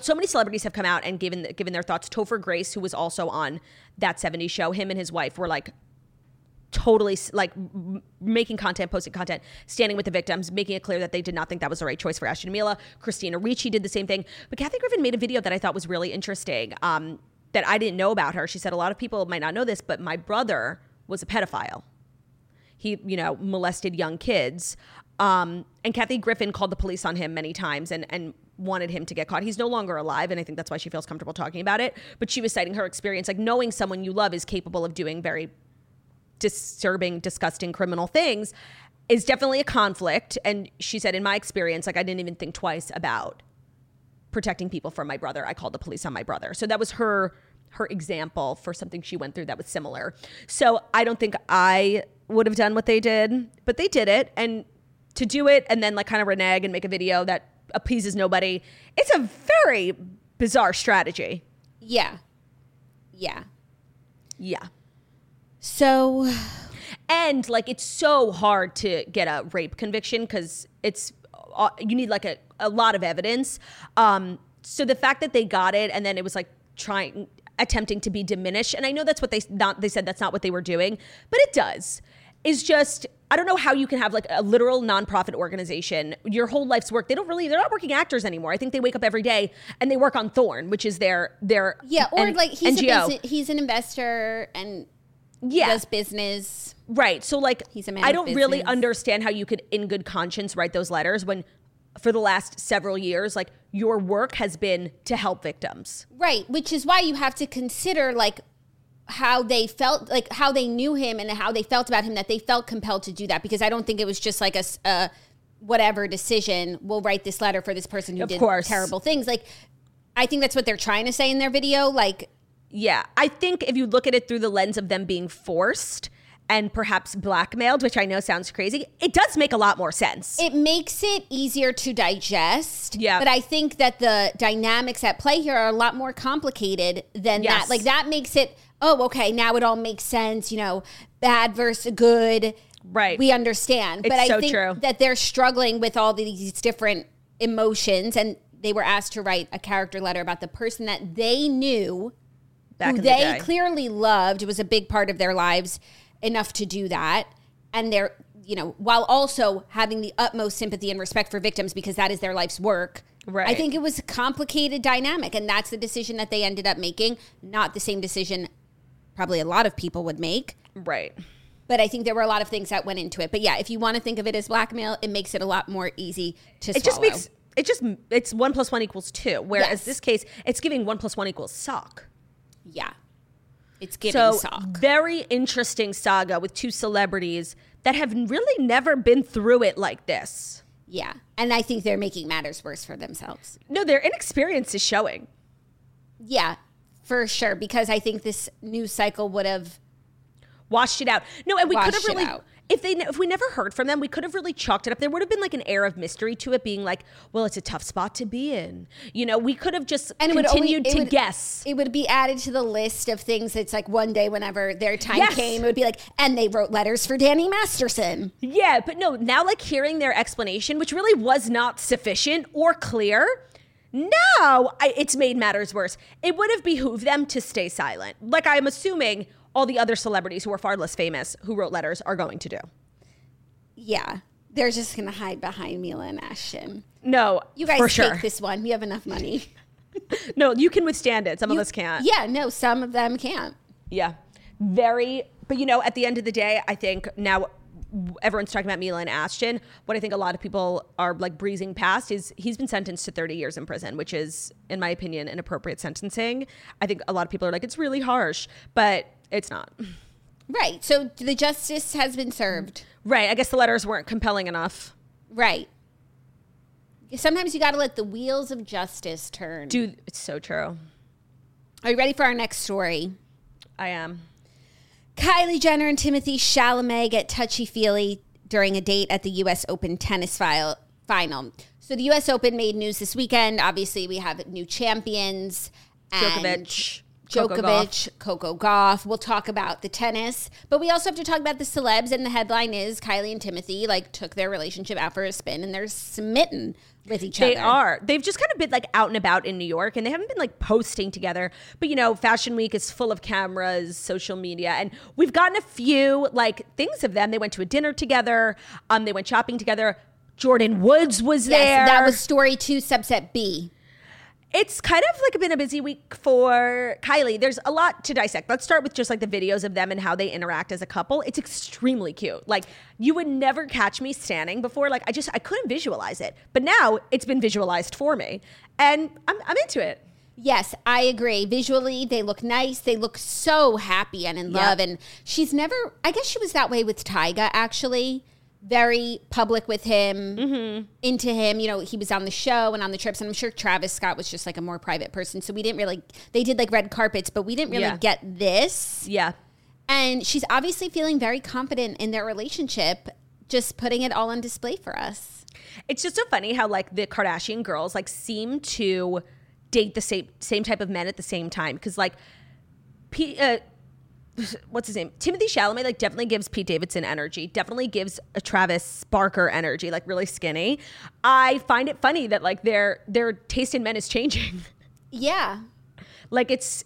so many celebrities have come out and given given their thoughts. Topher Grace, who was also on that '70s show, him and his wife were like totally like making content, posting content, standing with the victims, making it clear that they did not think that was the right choice for Ashton Mila. Christina Ricci did the same thing. But Kathy Griffin made a video that I thought was really interesting um, that I didn't know about her. She said, a lot of people might not know this, but my brother was a pedophile. He, you know, molested young kids. Um, and Kathy Griffin called the police on him many times and, and wanted him to get caught. He's no longer alive, and I think that's why she feels comfortable talking about it. But she was citing her experience, like knowing someone you love is capable of doing very disturbing, disgusting criminal things is definitely a conflict. And she said, in my experience, like I didn't even think twice about protecting people from my brother. I called the police on my brother. So that was her her example for something she went through that was similar. So I don't think I would have done what they did, but they did it. And to do it and then like kind of renege and make a video that appeases nobody, it's a very bizarre strategy. Yeah. Yeah. Yeah. So and like it's so hard to get a rape conviction because it's uh, you need like a, a lot of evidence. Um so the fact that they got it and then it was like trying attempting to be diminished and i know that's what they not they said that's not what they were doing but it does. Is just i don't know how you can have like a literal nonprofit organization your whole life's work they don't really they're not working actors anymore. I think they wake up every day and they work on thorn which is their their yeah, or N- like he's a ngo business, he's an investor and yeah does business. Right. So like He's a man I don't really understand how you could in good conscience write those letters when for the last several years like your work has been to help victims. Right, which is why you have to consider like how they felt like how they knew him and how they felt about him that they felt compelled to do that because I don't think it was just like a, a whatever decision we'll write this letter for this person who Of did course. terrible things like I think that's what they're trying to say in their video like Yeah. I think if you look at it through the lens of them being forced and perhaps blackmailed, which I know sounds crazy, it does make a lot more sense. it makes it easier to digest. Yeah. But I think that the dynamics at play here are a lot more complicated than Yes. that. Like that makes it, oh, okay, now it all makes sense, you know, bad versus good. Right. We understand. but It's I so think true. that they're struggling with all these different emotions and they were asked to write a character letter about the person that they knew Back who in the they clearly loved was a big part of their lives enough to do that and they're you know while also having the utmost sympathy and respect for victims because that is their life's work Right. I think it was a complicated dynamic, and that's the decision that they ended up making. Not the same decision probably a lot of people would make. Right. But I think there were a lot of things that went into it. But yeah, if you want to think of it as blackmail, it makes it a lot more easy to It just makes it just it's one plus one equals two. Whereas Yes. this case, it's giving one plus one equals sock. Yeah, it's giving So sock. very interesting saga with two celebrities that have really never been through it like this. Yeah, and I think they're making matters worse for themselves. No, their inexperience is showing. Yeah, for sure. Because I think this news cycle would have. washed it out. No, and we could have really. If they if we never heard from them, we could have really chalked it up. There would have been like an air of mystery to it, being like, well, it's a tough spot to be in. You know, we could have just And it only- continued to would- guess. It would be added to the list of things. It's like one day, whenever their time Yes. came, it would be like, and they wrote letters for Danny Masterson. Yeah, but no, now like hearing their explanation, which really was not sufficient or clear. No, I, it's made matters worse. It would have behooved them to stay silent. Like I'm assuming all the other celebrities who are far less famous who wrote letters are going to do. Yeah, they're just gonna hide behind Mila and Ashton. No, You guys take sure. this one. We have enough money. No, you can withstand it. Some You- of us can't. Yeah, no, some of them can't. Yeah. Very, but you know, at the end of the day, I think now everyone's talking about Mila and Ashton. What I think a lot of people are like breezing past is he's been sentenced to 30 years in prison, which is, in my opinion, an appropriate sentencing. I think a lot of people are like, it's really harsh, but it's not. Right. So the justice has been served. Right. I guess the letters weren't compelling enough. Right. Sometimes you got to let the wheels of justice turn. Dude, it's so true. Are you ready for our next story? I am. Kylie Jenner and Timothée Chalamet get touchy feely during a date at the U.S. Open tennis file, final. So the U.S. Open made news this weekend. Obviously, we have new champions. and Djokovic, Djokovic, Coco Gauff. We'll talk about the tennis, but we also have to talk about the celebs. And the headline is Kylie and Timothée like took their relationship out for a spin, and they're smitten with each They other. They are. They've just kind of been like out and about in New York and they haven't been like posting together. But you know, Fashion Week is full of cameras, social media, and we've gotten a few like things of them. They went to a dinner together, um, they went shopping together. Jordyn Woods was Yes, there. that was story two, subset B. it's kind of like been a busy week for Kylie. There's a lot to dissect. Let's start with just like the videos of them and how they interact as a couple. It's extremely cute. Like you would never catch me standing before. Like I just I couldn't visualize it, but now it's been visualized for me, and I'm I'm into it. Yes, I agree. Visually, they look nice. They look so happy and in Yep. love. And she's never, I guess she was that way with Tyga, actually. Very public with him, Mm-hmm. into him. You know, he was on the show and on the trips. And I'm sure Travis Scott was just like a more private person. So we didn't really, they did like red carpets, but we didn't really Yeah. get this. Yeah. And she's obviously feeling very confident in their relationship, just putting it all on display for us. It's just so funny how like the Kardashian girls like seem to date the same same type of men at the same time because like P, uh, what's his name? Timothée Chalamet like definitely gives Pete Davidson energy. Definitely gives a Travis Barker energy like really skinny. I find it funny that like their their taste in men is changing. Yeah. like it's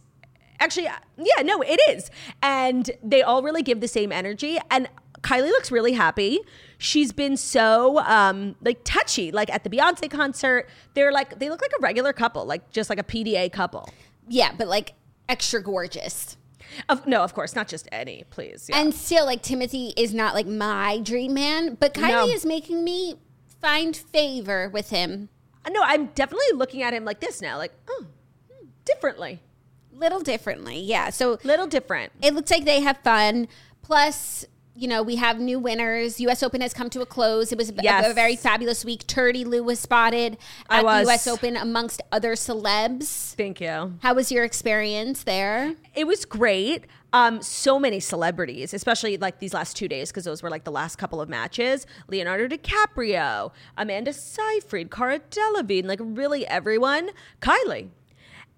actually yeah no it is. And they all really give the same energy. And kylie looks really happy. She's been so um like touchy like at the beyonce concert. They're like they look like a regular couple like just like a pda couple. Yeah, but like extra gorgeous. Of, no of course not just any please yeah. And still, like Timothée is not like my dream man, but Kylie No. is making me find favor with him. no i'm definitely looking at him like this now like oh hmm, differently Little differently, yeah. So little different it looks like they have fun. Plus, you know, we have new winners. U.S. Open has come to a close. It was a, Yes. a very fabulous week. Turdy Lou was spotted at was. the U.S. Open amongst other celebs. thank you How was your experience there? It was great. Um, so many celebrities, especially like these last two days, because those were like the last couple of matches. Leonardo DiCaprio, Amanda Seyfried, Cara Delevingne, like really everyone. Kylie.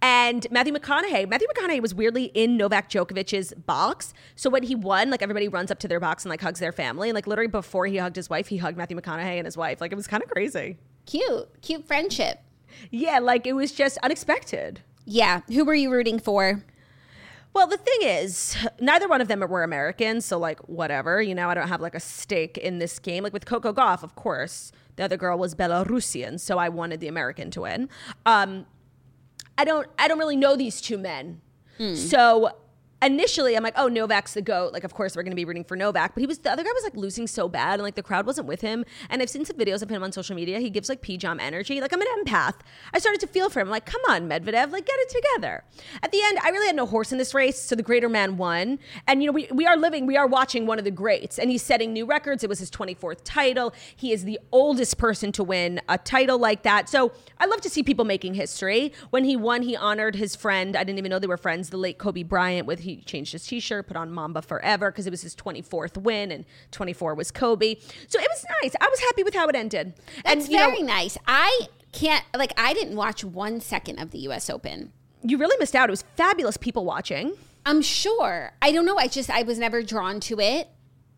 And Matthew McConaughey. Matthew McConaughey was weirdly in Novak Djokovic's box. So when he won, like everybody runs up to their box and like hugs their family. And like literally before he hugged his wife, he hugged Matthew McConaughey and his wife. Like it was kind of crazy. Cute, cute friendship. Yeah, like it was just unexpected. Yeah. Who were you rooting for? Well, the thing is, neither one of them were Americans, so like whatever, you know, I don't have like a stake in this game. Like with Coco Gauff, of course, The other girl was Belarusian, so I wanted the American to win. Um, I don't I don't really know these two men. Hmm. So initially I'm like, oh, Novak's the goat. Like, of course we're gonna be rooting for Novak. But he was the other guy was like losing so bad, and like the crowd wasn't with him. And I've seen some videos of him on social media. He gives like pjam energy. Like I'm an empath. I started to feel for him. like, come on, Medvedev, like get it together. At the end, I really had no horse in this race, so the greater man won. And you know, we, we are living, we are watching one of the greats, and he's setting new records. It was his 24th title. He is the oldest person to win a title like that. So I love to see people making history. When he won, he honored his friend. I didn't even know they were friends, the late Kobe Bryant, with he changed his t-shirt, put on Mamba Forever because it was his 24th win and 24 was Kobe. So it was nice. I was happy with how it ended. That's and you know, very nice. I can't like I didn't watch one second of the U.S. Open. you really missed out. It was fabulous people watching. I'm sure. I don't know. I just I was never drawn to it.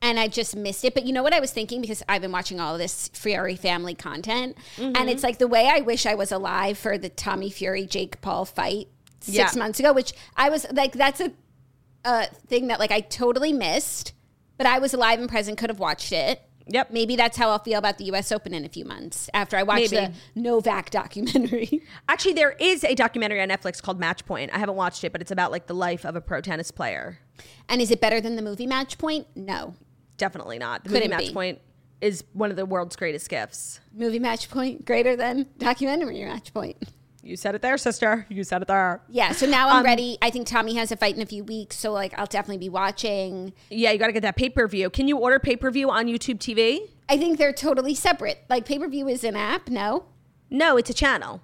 And I just missed it. But you know what I was thinking? Because I've been watching all this Fury family content. Mm-hmm. And it's like the way I wish I was alive for the Tommy Fury Jake Paul fight six Yeah. months ago, which I was like, that's a, a thing that like I totally missed. But I was alive and present, could have watched it. Yep. Maybe that's how I'll feel about the US Open in a few months after I watch Maybe. the Novak documentary. Actually, there is a documentary on Netflix called Match Point. I haven't watched it, but it's about like the life of a pro tennis player. and is it better than the movie Match Point? No. Definitely not. The movie Couldn't Match be. Point is one of the world's greatest gifts. Movie Match Point greater than documentary Match Point. You said it there, sister. You said it there. Yeah, so now I'm Um, ready. I think Tommy has a fight in a few weeks, so like I'll definitely be watching. Yeah, you got to get that pay per view. Can you order pay per view on YouTube TV? I think they're totally separate. Like pay per view is an app. No, No, it's a channel.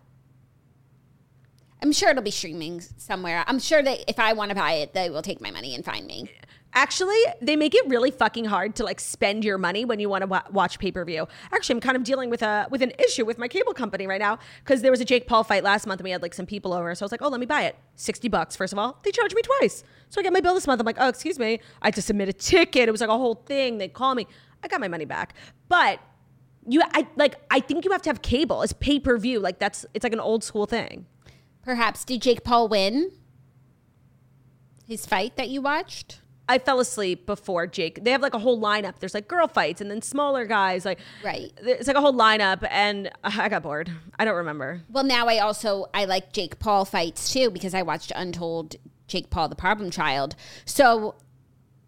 I'm sure it'll be streaming somewhere. I'm sure that if I want to buy it, they will take my money and find me. Actually, they make it really fucking hard to like spend your money when you want to wa- watch pay per view. Actually, I'm kind of dealing with a with an issue with my cable company right now because there was a Jake Paul fight last month and we had like some people over. So I was like, oh, let me buy it. Sixty bucks. First of all, they charged me twice. So I get my bill this month. I'm like, oh, excuse me. I had to submit a ticket. It was like a whole thing. They call me. I got my money back, but you, I like. I think you have to have cable. It's pay per view. Like that's it's like an old school thing. Perhaps did Jake Paul win his fight that you watched? I fell asleep before Jake. They have like a whole lineup. There's like girl fights and then smaller guys. Like Right. It's like a whole lineup, and I got bored. I don't remember. Well, now I also I like Jake Paul fights too because I watched Untold Jake Paul the Problem Child. So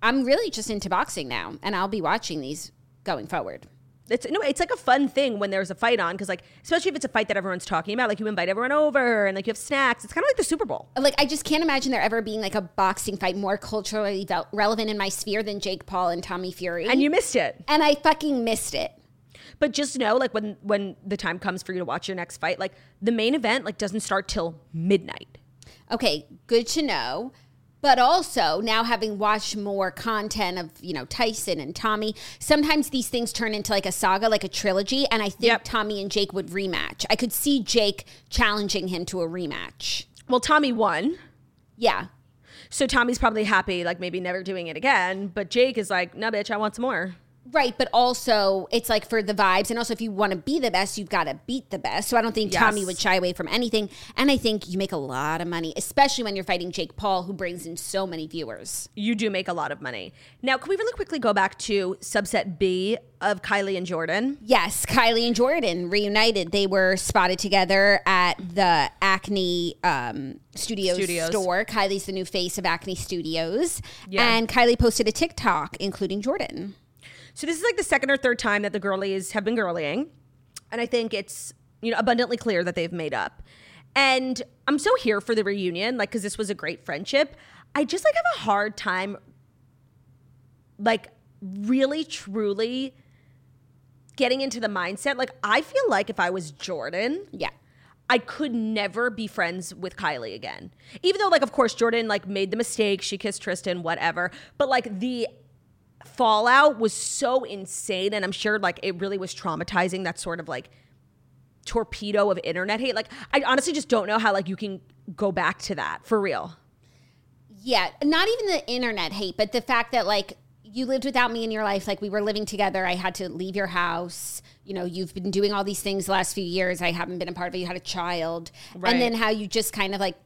I'm really just into boxing now, and I'll be watching these going forward. It's no, it's like a fun thing when there's a fight on because like especially if it's a fight that everyone's talking about. Like you invite everyone over and like you have snacks. It's kind of like the Super Bowl. Like I just can't imagine there ever being like a boxing fight more culturally relevant in my sphere than Jake Paul and Tommy Fury. And you missed it. and I fucking missed it. But just know like when when the time comes for you to watch your next fight, like the main event like doesn't start till midnight. Okay, good to know. But also, now having watched more content of, you know, Tyson and Tommy, sometimes these things turn into like a saga, like a trilogy. And I think Yep. Tommy and Jake would rematch. I could see Jake challenging him to a rematch. Well, Tommy won. Yeah. So Tommy's probably happy, like maybe never doing it again. But Jake is like, no, bitch, I want some more. Right. But also, it's like for the vibes. And also, if you want to be the best, you've got to beat the best. So I don't think Yes. Tommy would shy away from anything. And I think you make a lot of money, especially when you're fighting Jake Paul, who brings in so many viewers. You do make a lot of money. Now, can we really quickly go back to subset B of Kylie and Jordyn? Yes, Kylie and Jordyn reunited. They were spotted together at the Acne um, Studios, Studios. store. Kylie's the new face of Acne Studios. Yeah. And Kylie posted a TikTok, including Jordyn. So this is like the second or third time that the girlies have been girlying. And I think it's, you know, abundantly clear that they've made up. And I'm so here for the reunion, like, because this was a great friendship. I just like have a hard time, like, really, truly getting into the mindset. Like, I feel like if I was Jordyn, Yeah. I could never be friends with Kylie again. Even though, like, of course, Jordyn like made the mistake, she kissed Tristan, whatever. But like the fallout was so insane, and I'm sure like it really was traumatizing. That sort of like torpedo of internet hate. Like, I honestly just don't know how like you can go back to that for real. Yeah. Not even the internet hate, but the fact that, like, you lived without me in your life. Like, we were living together. I had to leave your house. You know, you've been doing all these things the last few years. I haven't been a part of it. You had a child. Right. And then how you just kind of like,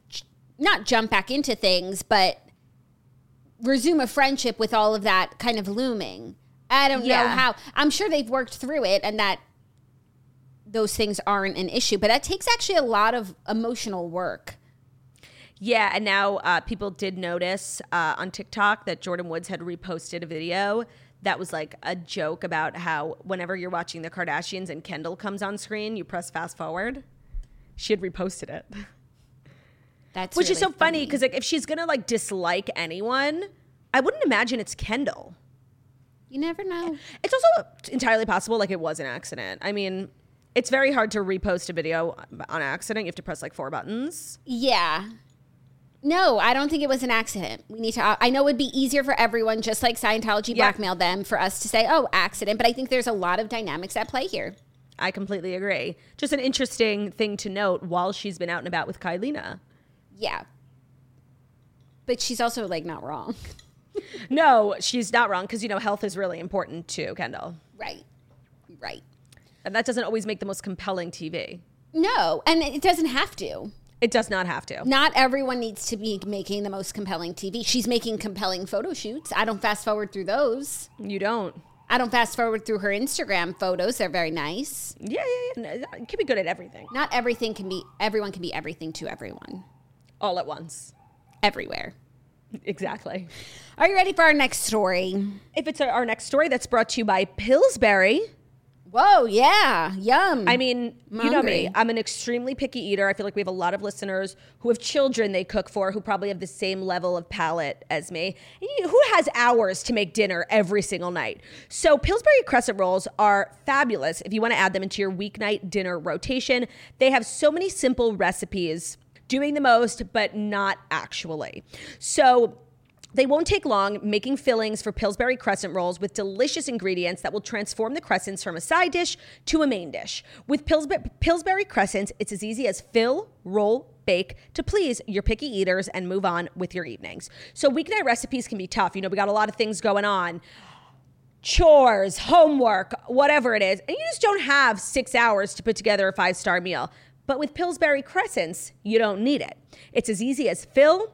not jump back into things, but resume a friendship with all of that kind of looming. I don't know how. I'm sure they've worked through it and that those things aren't an issue. But that takes actually a lot of emotional work. Yeah, and now uh, people did notice uh, on TikTok that Jordyn Woods had reposted a video that was like a joke about how whenever you're watching the Kardashians and Kendall comes on screen, you press fast forward. She had reposted it, That's which is so funny because like if she's gonna like dislike anyone, I wouldn't imagine it's Kendall. you never know. It's also entirely possible like it was an accident. I mean, it's very hard to repost a video on accident. You have to press like four buttons. Yeah. No, I don't think it was an accident. We need to. Uh, I know it would be easier for everyone, just like Scientology Yeah. blackmailed them, for us to say, "Oh, accident." But I think there's a lot of dynamics at play here. I completely agree. Just an interesting thing to note while she's been out and about with Kylina. Yeah. But she's also like not wrong. No, she's not wrong because you know health is really important too, Kendall, Right. Right. and that doesn't always make the most compelling TV. No, and it doesn't have to. It does not have to. Not everyone needs to be making the most compelling TV. She's making compelling photo shoots. I don't fast forward through those. You don't. I don't fast forward through her Instagram photos. They're very nice. Yeah, yeah, yeah. No, You uh, can be good at everything Not everything can be everyone can be everything to everyone. All at once. Everywhere. Exactly. Are you ready for our next story? If it's our next story, that's brought to you by Pillsbury. Whoa, yeah. Yum. I mean, I'm you know me. hungry. I'm an extremely picky eater. I feel like we have a lot of listeners who have children they cook for who probably have the same level of palate as me. Who has hours to make dinner every single night? So, Pillsbury crescent rolls are fabulous if you want to add them into your weeknight dinner rotation. They have so many simple recipes, doing the most, but not actually. So, they won't take long making fillings for Pillsbury crescent rolls with delicious ingredients that will transform the crescents from a side dish to a main dish. With Pillsbury, Pillsbury crescents, it's as easy as fill, roll, bake to please your picky eaters and move on with your evenings. So weeknight recipes can be tough. You know, we got a lot of things going on chores, homework, whatever it is, and you just don't have six hours to put together a five star meal. But with Pillsbury Crescents, you don't need it. It's as easy as fill,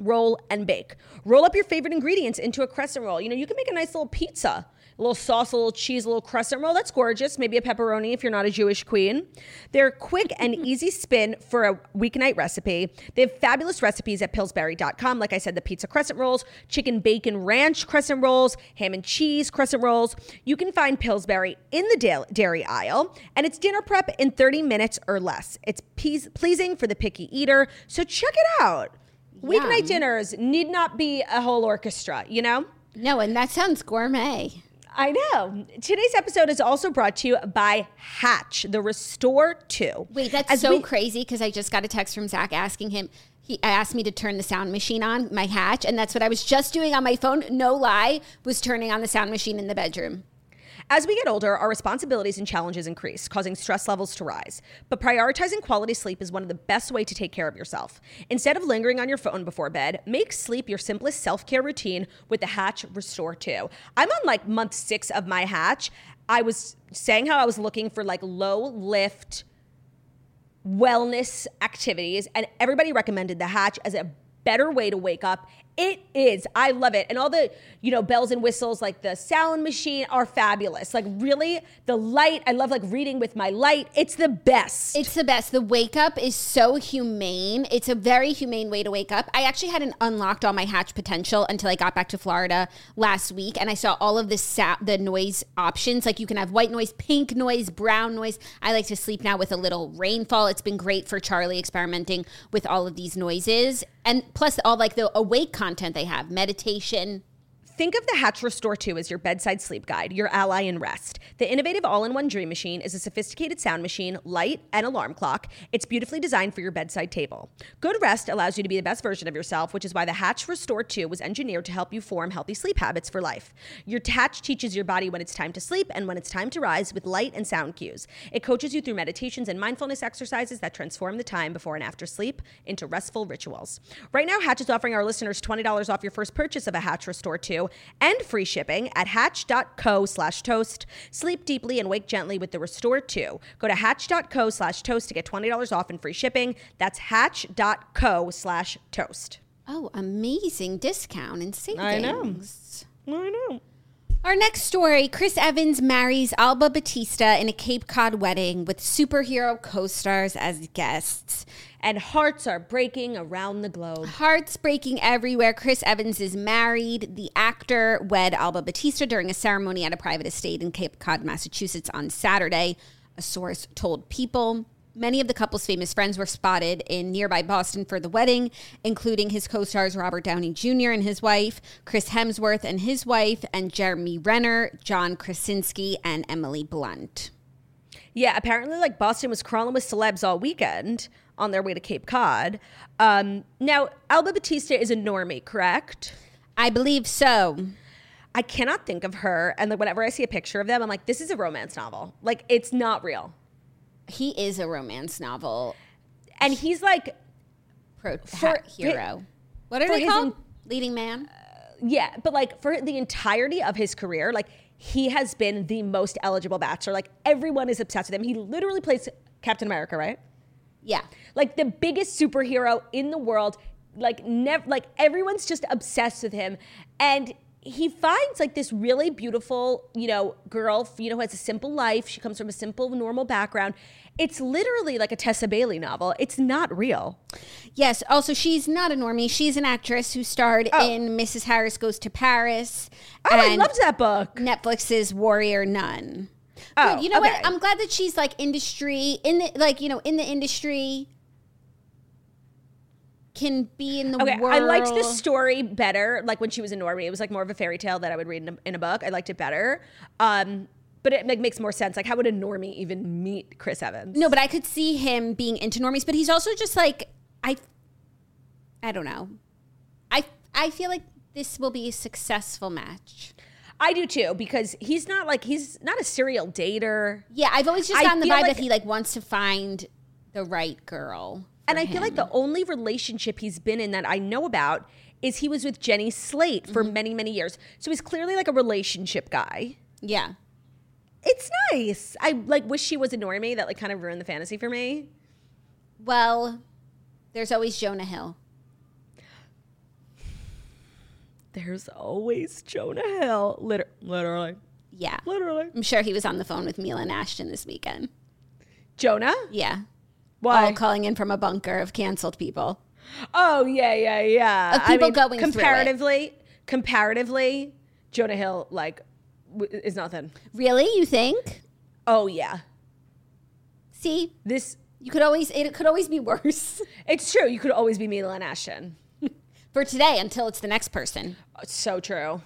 roll, and bake. Roll up your favorite ingredients into a crescent roll. You know, you can make a nice little pizza. A little sauce, a little cheese, a little crescent roll. That's gorgeous. Maybe a pepperoni if you're not a Jewish queen. They're quick and easy spin for a weeknight recipe. They have fabulous recipes at Pillsbury.com. Like I said, the pizza crescent rolls, chicken bacon ranch crescent rolls, ham and cheese crescent rolls. You can find Pillsbury in the dairy aisle, and it's dinner prep in 30 minutes or less. It's pleasing for the picky eater, so check it out. Weeknight dinners need not be a whole orchestra, you know? no, and that sounds gourmet. I know. Today's episode is also brought to you by Hatch, the Restore 2. Wait, that's As so we- crazy because I just got a text from Zach asking him. He asked me to turn the sound machine on, my hatch, and that's what I was just doing on my phone. No lie, was turning on the sound machine in the bedroom. As we get older, our responsibilities and challenges increase, causing stress levels to rise. But prioritizing quality sleep is one of the best way to take care of yourself. Instead of lingering on your phone before bed, make sleep your simplest self-care routine with the Hatch Restore 2. I'm on like month 6 of my Hatch. I was saying how I was looking for like low lift wellness activities and everybody recommended the hatch as a better way to wake up it is i love it and all the you know bells and whistles like the sound machine are fabulous like really the light i love like reading with my light it's the best It's the best. The wake up is so humane. It's a very humane way to wake up. I actually hadn't unlocked all my hatch potential until I got back to Florida last week, and I saw all of the sa- the noise options. Like you can have white noise, pink noise, brown noise. I like to sleep now with a little rainfall. It's been great for Charlie experimenting with all of these noises, and plus all like the awake content they have, meditation. Think of the Hatch Restore 2 as your bedside sleep guide, your ally in rest. The innovative all in one dream machine is a sophisticated sound machine, light, and alarm clock. It's beautifully designed for your bedside table. Good rest allows you to be the best version of yourself, which is why the Hatch Restore 2 was engineered to help you form healthy sleep habits for life. Your Hatch teaches your body when it's time to sleep and when it's time to rise with light and sound cues. It coaches you through meditations and mindfulness exercises that transform the time before and after sleep into restful rituals. Right now, Hatch is offering our listeners $20 off your first purchase of a Hatch Restore 2 and free shipping at hatch.co slash toast. Sleep deeply and wake gently with the Restore 2. Go to hatch.co slash toast to get $20 off and free shipping. That's hatch.co slash toast. Oh, amazing discount and savings. I know. I know. Our next story Chris Evans marries Alba Baptista in a Cape Cod wedding with superhero co stars as guests. And hearts are breaking around the globe. Hearts breaking everywhere. Chris Evans is married. The actor wed Alba Baptista during a ceremony at a private estate in Cape Cod, Massachusetts on Saturday, a source told People. Many of the couple's famous friends were spotted in nearby Boston for the wedding, including his co stars Robert Downey Jr. and his wife, Chris Hemsworth and his wife, and Jeremy Renner, John Krasinski, and Emily Blunt. Yeah, apparently, like Boston was crawling with celebs all weekend on their way to Cape Cod. Um, now, Alba Baptista is a normie, correct? I believe so. I cannot think of her. And like, whenever I see a picture of them, I'm like, this is a romance novel. Like, it's not real. He is a romance novel And he's like, pro- For- hero. What are they called? in- Leading man? yeah, but like for the entirety of his career, like he has been the most eligible bachelor. Like everyone is obsessed with him. He literally plays Captain America, right? Yeah. Like the biggest superhero in the world. Like never, like everyone's just obsessed with him, and he finds like this really beautiful, you know, girl, you know, who has a simple life. She comes from a simple, normal background. It's literally like a Tessa Bailey novel. It's not real. Yes. Also, she's not a normie. She's an actress who starred Oh. in Mrs. Harris Goes to Paris. Oh, I loved that book. Netflix's Warrior Nun. Oh, you know okay. what? I'm glad that she's like industry in the like you know in the industry can be in the Okay, world. I liked the story better. Like when she was a normie, it was like more of a fairy tale that I would read in a, in a book. I liked it better. Um, but it like, makes more sense. Like, how would a normie even meet Chris Evans? No, but I could see him being into normies. But he's also just like I. I don't know. I I feel like this will be a successful match. I do too because he's not like he's not a serial dater, Yeah, I've always just gotten the vibe like- that he like wants to find the right girl. and I feel like the only relationship he's been in that I know about is he was with Jenny Slate for Mm-hmm. many many years. So he's clearly like a relationship guy. yeah. It's nice. I like wish she was a normie. That like kind of ruined the fantasy for me. Well, there's always Jonah Hill. There's always Jonah Hill. Liter- literally, Yeah. literally. I'm sure he was on the phone with Mila Ashton this weekend. Jonah. Yeah. Why? All calling in from a bunker of canceled people. Oh yeah, yeah, yeah. Of people going through it. comparatively, comparatively, Jonah Hill like w- is nothing. Really? You think? Oh yeah, See, this you could always it could always be worse it's true. You could always be Mila and Ashton. For today until it's the next person. So true.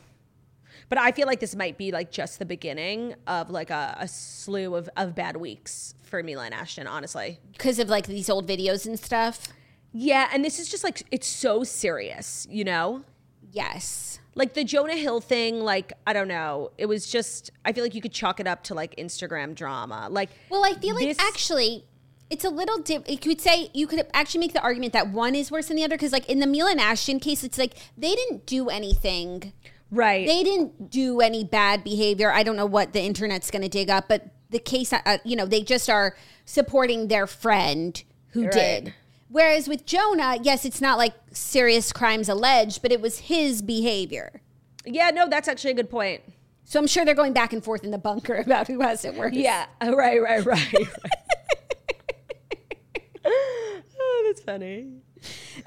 But I feel like this might be like just the beginning of like a, a slew of, of bad weeks for Mila and Ashton, honestly. Because of like these old videos and stuff. Yeah, and this is just like it's so serious, you know? Yes. Like the Jonah Hill thing, like, I don't know. It was just I feel like you could chalk it up to like Instagram drama. Like Well, I feel like actually it's a little dip. You could say you could actually make the argument that one is worse than the other because, like in the Mila and Ashton case, it's like they didn't do anything. Right. They didn't do any bad behavior. I don't know what the internet's going to dig up, but the case, uh, you know, they just are supporting their friend who Right. did. Whereas with Jonah, yes, it's not like serious crimes alleged, but it was his behavior. yeah, no, that's actually a good point. So I'm sure they're going back and forth in the bunker about who has it worse. Yeah, right, right, right. right. oh, that's funny.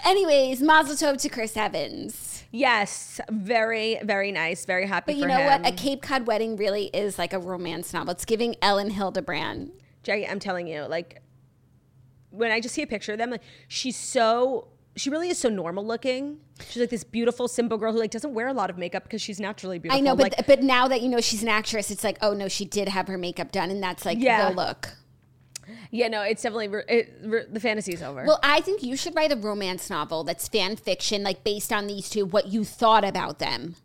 Anyways, Mazel Tov to Chris Evans. Yes, very, very nice. Very happy But you know him. what? A Cape Cod wedding really is like a romance novel. It's giving Elin Hilderbrand. Jackie, I'm telling you, like when I just see a picture of them, like she's so she really is so normal looking. She's like this beautiful, simple girl who like doesn't wear a lot of makeup because she's naturally beautiful. I know, but like, but now that you know she's an actress, it's like, oh no, she did have her makeup done, and that's like Yeah. the look. Yeah, no, it's definitely it, re- the fantasy's over. Well, I think you should write a romance novel that's fan fiction, like based on these two, what you thought about them.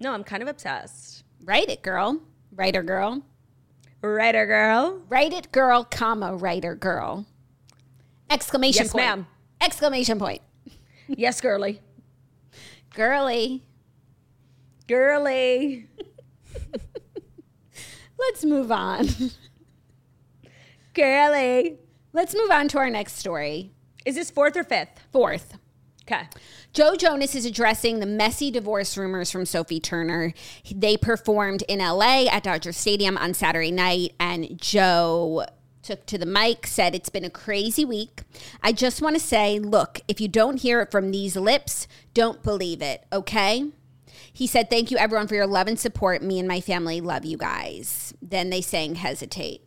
no, I'm kind of obsessed. Write it, girl. Writer girl. Writer girl. Write it, girl, comma, writer girl. Exclamation Yes, point. ma'am. Exclamation point. Yes, girly. Girly. Girly. Let's move on. Girly. Let's move on to our next story. Is this fourth or fifth? Fourth. Okay. Joe Jonas is addressing the messy divorce rumors from Sophie Turner. They performed in LA at Dodger Stadium on Saturday night, and Joe took to the mic, said, It's been a crazy week. I just want to say, look, if you don't hear it from these lips, don't believe it, okay? He said, Thank you, everyone, for your love and support. Me and my family love you guys. Then they sang Hesitate.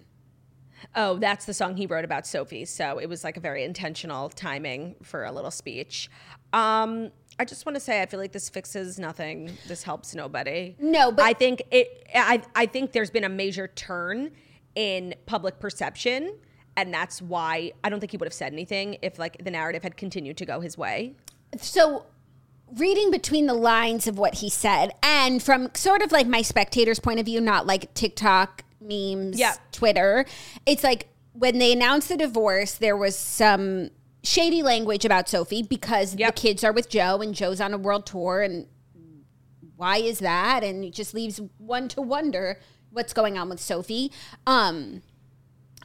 Oh, that's the song he wrote about Sophie. So it was like a very intentional timing for a little speech. Um, I just want to say I feel like this fixes nothing. This helps nobody. No, but- I think it I I think there's been a major turn in public perception and that's why I don't think he would have said anything if like the narrative had continued to go his way. so reading between the lines of what he said and from sort of like my spectator's point of view not like tiktok memes Yeah. twitter it's like when they announced the divorce there was some shady language about sophie because Yep. the kids are with joe and joe's on a world tour and why is that and it just leaves one to wonder what's going on with sophie um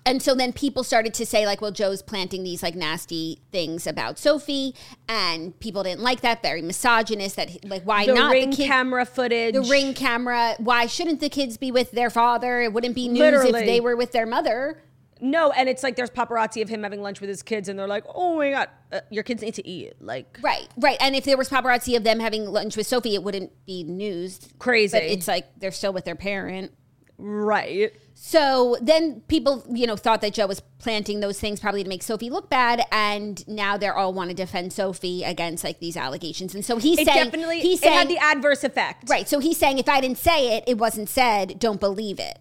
and so then people started to say like well joe's planting these like nasty things about sophie and people didn't like that very misogynist that like why The not ring the kid camera footage. the ring camera why shouldn't the kids be with their father it wouldn't be news Literally. if they were with their mother No, and it's like there's paparazzi of him having lunch with his kids, and they're like, "Oh my god, uh, your kids need to eat." Like right right and if there was paparazzi of them having lunch with sophie it wouldn't be news crazy. but it's like they're still with their parent right. So then people, you know, thought that Joe was planting those things probably to make Sophie look bad, and now they're all want to defend Sophie against like these allegations. And so he's It saying definitely he's it saying had the adverse effect. right. So he's saying if I didn't say it, it wasn't said. Don't believe it.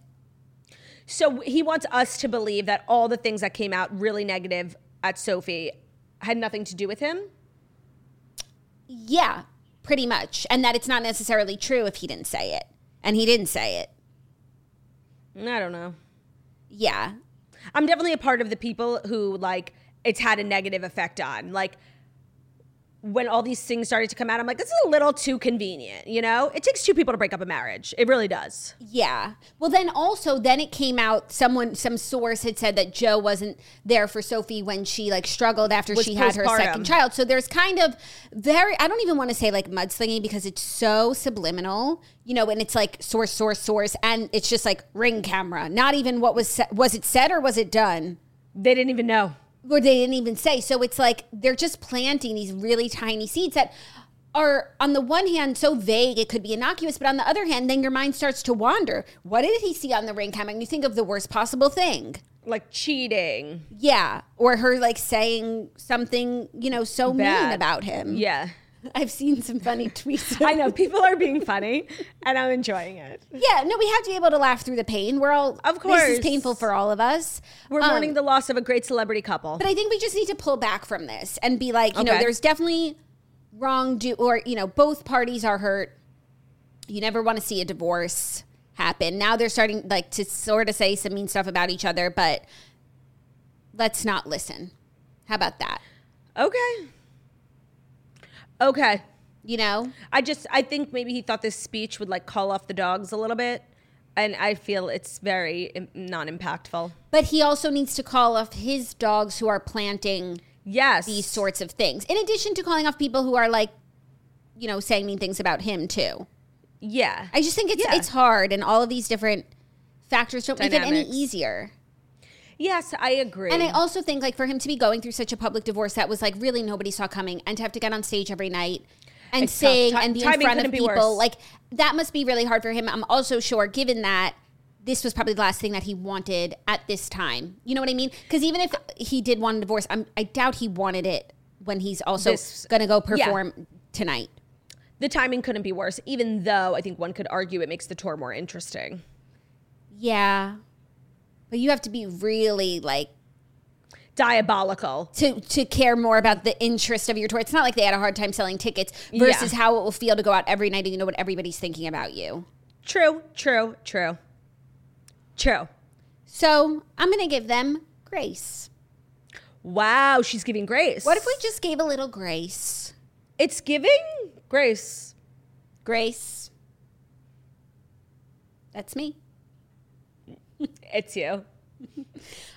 So he wants us to believe that all the things that came out really negative at Sophie had nothing to do with him. Yeah, pretty much, and that it's not necessarily true if he didn't say it, and he didn't say it. I don't know. Yeah, I'm definitely a part of the people who like it's had a negative effect on. Like when all these things started to come out, I'm like, this is a little too convenient, you know? It takes two people to break up a marriage. It really does. Yeah. Well, then also, then it came out. Someone, some source had said that Joe wasn't there for Sophie when she like struggled after Was she had her second child. So there's kind of very. I don't even want to say like mudslinging because it's so subliminal, you know. And it's like source, source, source, and it's just like ring camera. Not even what was sa- was it said or was it done? They didn't even know. Or they didn't even say. So it's like they're just planting these really tiny seeds that are on the one hand so vague it could be innocuous, but on the other hand, then your mind starts to wander. What did he see on the ring camera? And you think of the worst possible thing. Like cheating. Yeah. Or her like saying something, you know, so mean about him. Yeah. I've seen some funny tweets. I know people are being funny and I'm enjoying it. Yeah, no, we have to be able to laugh through the pain. We're all Of This course. is painful for all of us. We're Um, mourning the loss of a great celebrity couple. But I think we just need to pull back from this and be like, you know, there's definitely wrong do or you know, both parties are hurt. You never want to see a divorce happen. Now they're starting like to sort of say some mean stuff about each other, but let's not listen. How about that? Okay. Okay. You know? I just I think maybe he thought this speech would like call off the dogs a little bit, and I feel it's very non-impactful. But he also needs to call off his dogs who are planting Yes, these sorts of things. In addition to calling off people who are like, you know, saying mean things about him too. Yeah, I just think it's Yeah. it's hard and all of these different factors don't make it any easier. Yes, I agree. And I also think like for him to be going through such a public divorce that was like really nobody saw coming and to have to get on stage every night and It's sing Ti- and be in front of people like that must be really hard for him. I'm also sure given that this was probably the last thing that he wanted at this time. You know what I mean? Because even if he did want a divorce, I'm, I doubt he wanted it when he's also going to go yeah. perform tonight. the timing couldn't be worse. Even though I think one could argue it makes the tour more interesting. Yeah. But you have to be really like Diabolical. to to care more about the interest of your tour. It's not like they had a hard time selling tickets versus Yeah. how it will feel to go out every night and you know what everybody's thinking about you. True. True. True. True. So I'm gonna give them grace. Wow, she's giving grace. What if we just gave a little grace? It's giving grace. Grace. That's me. It's you.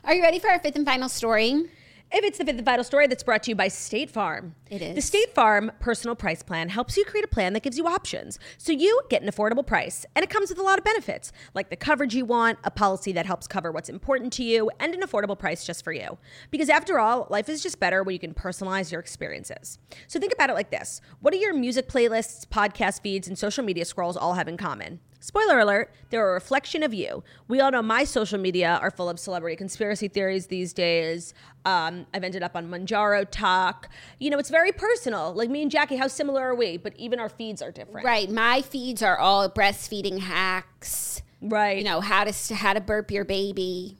Are you ready for our fifth and final story? If it's the fifth and final story that's brought to you by State Farm. It is. The State Farm personal price plan helps you create a plan that gives you options so you get an affordable price. And it comes with a lot of benefits, like the coverage you want, a policy that helps cover what's important to you, and an affordable price just for you. Because after all, life is just better when you can personalize your experiences. So think about it like this What do your music playlists, podcast feeds, and social media scrolls all have in common? Spoiler alert, they're a reflection of you. We all know my social media are full of celebrity conspiracy theories these days. Um, I've ended up on Mounjaro Talk. You know, it's very personal. Like me and Jackie, how similar are we? But even our feeds are different. Right. My feeds are all breastfeeding hacks. Right. You know how to how to burp your baby.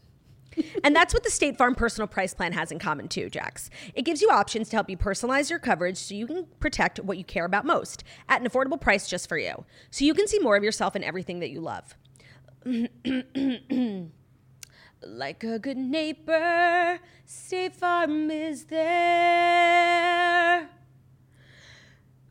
And that's what the State Farm personal price plan has in common too, Jax. It gives you options to help you personalize your coverage so you can protect what you care about most at an affordable price just for you. So you can see more of yourself in everything that you love. like a good neighbor, State Farm is there.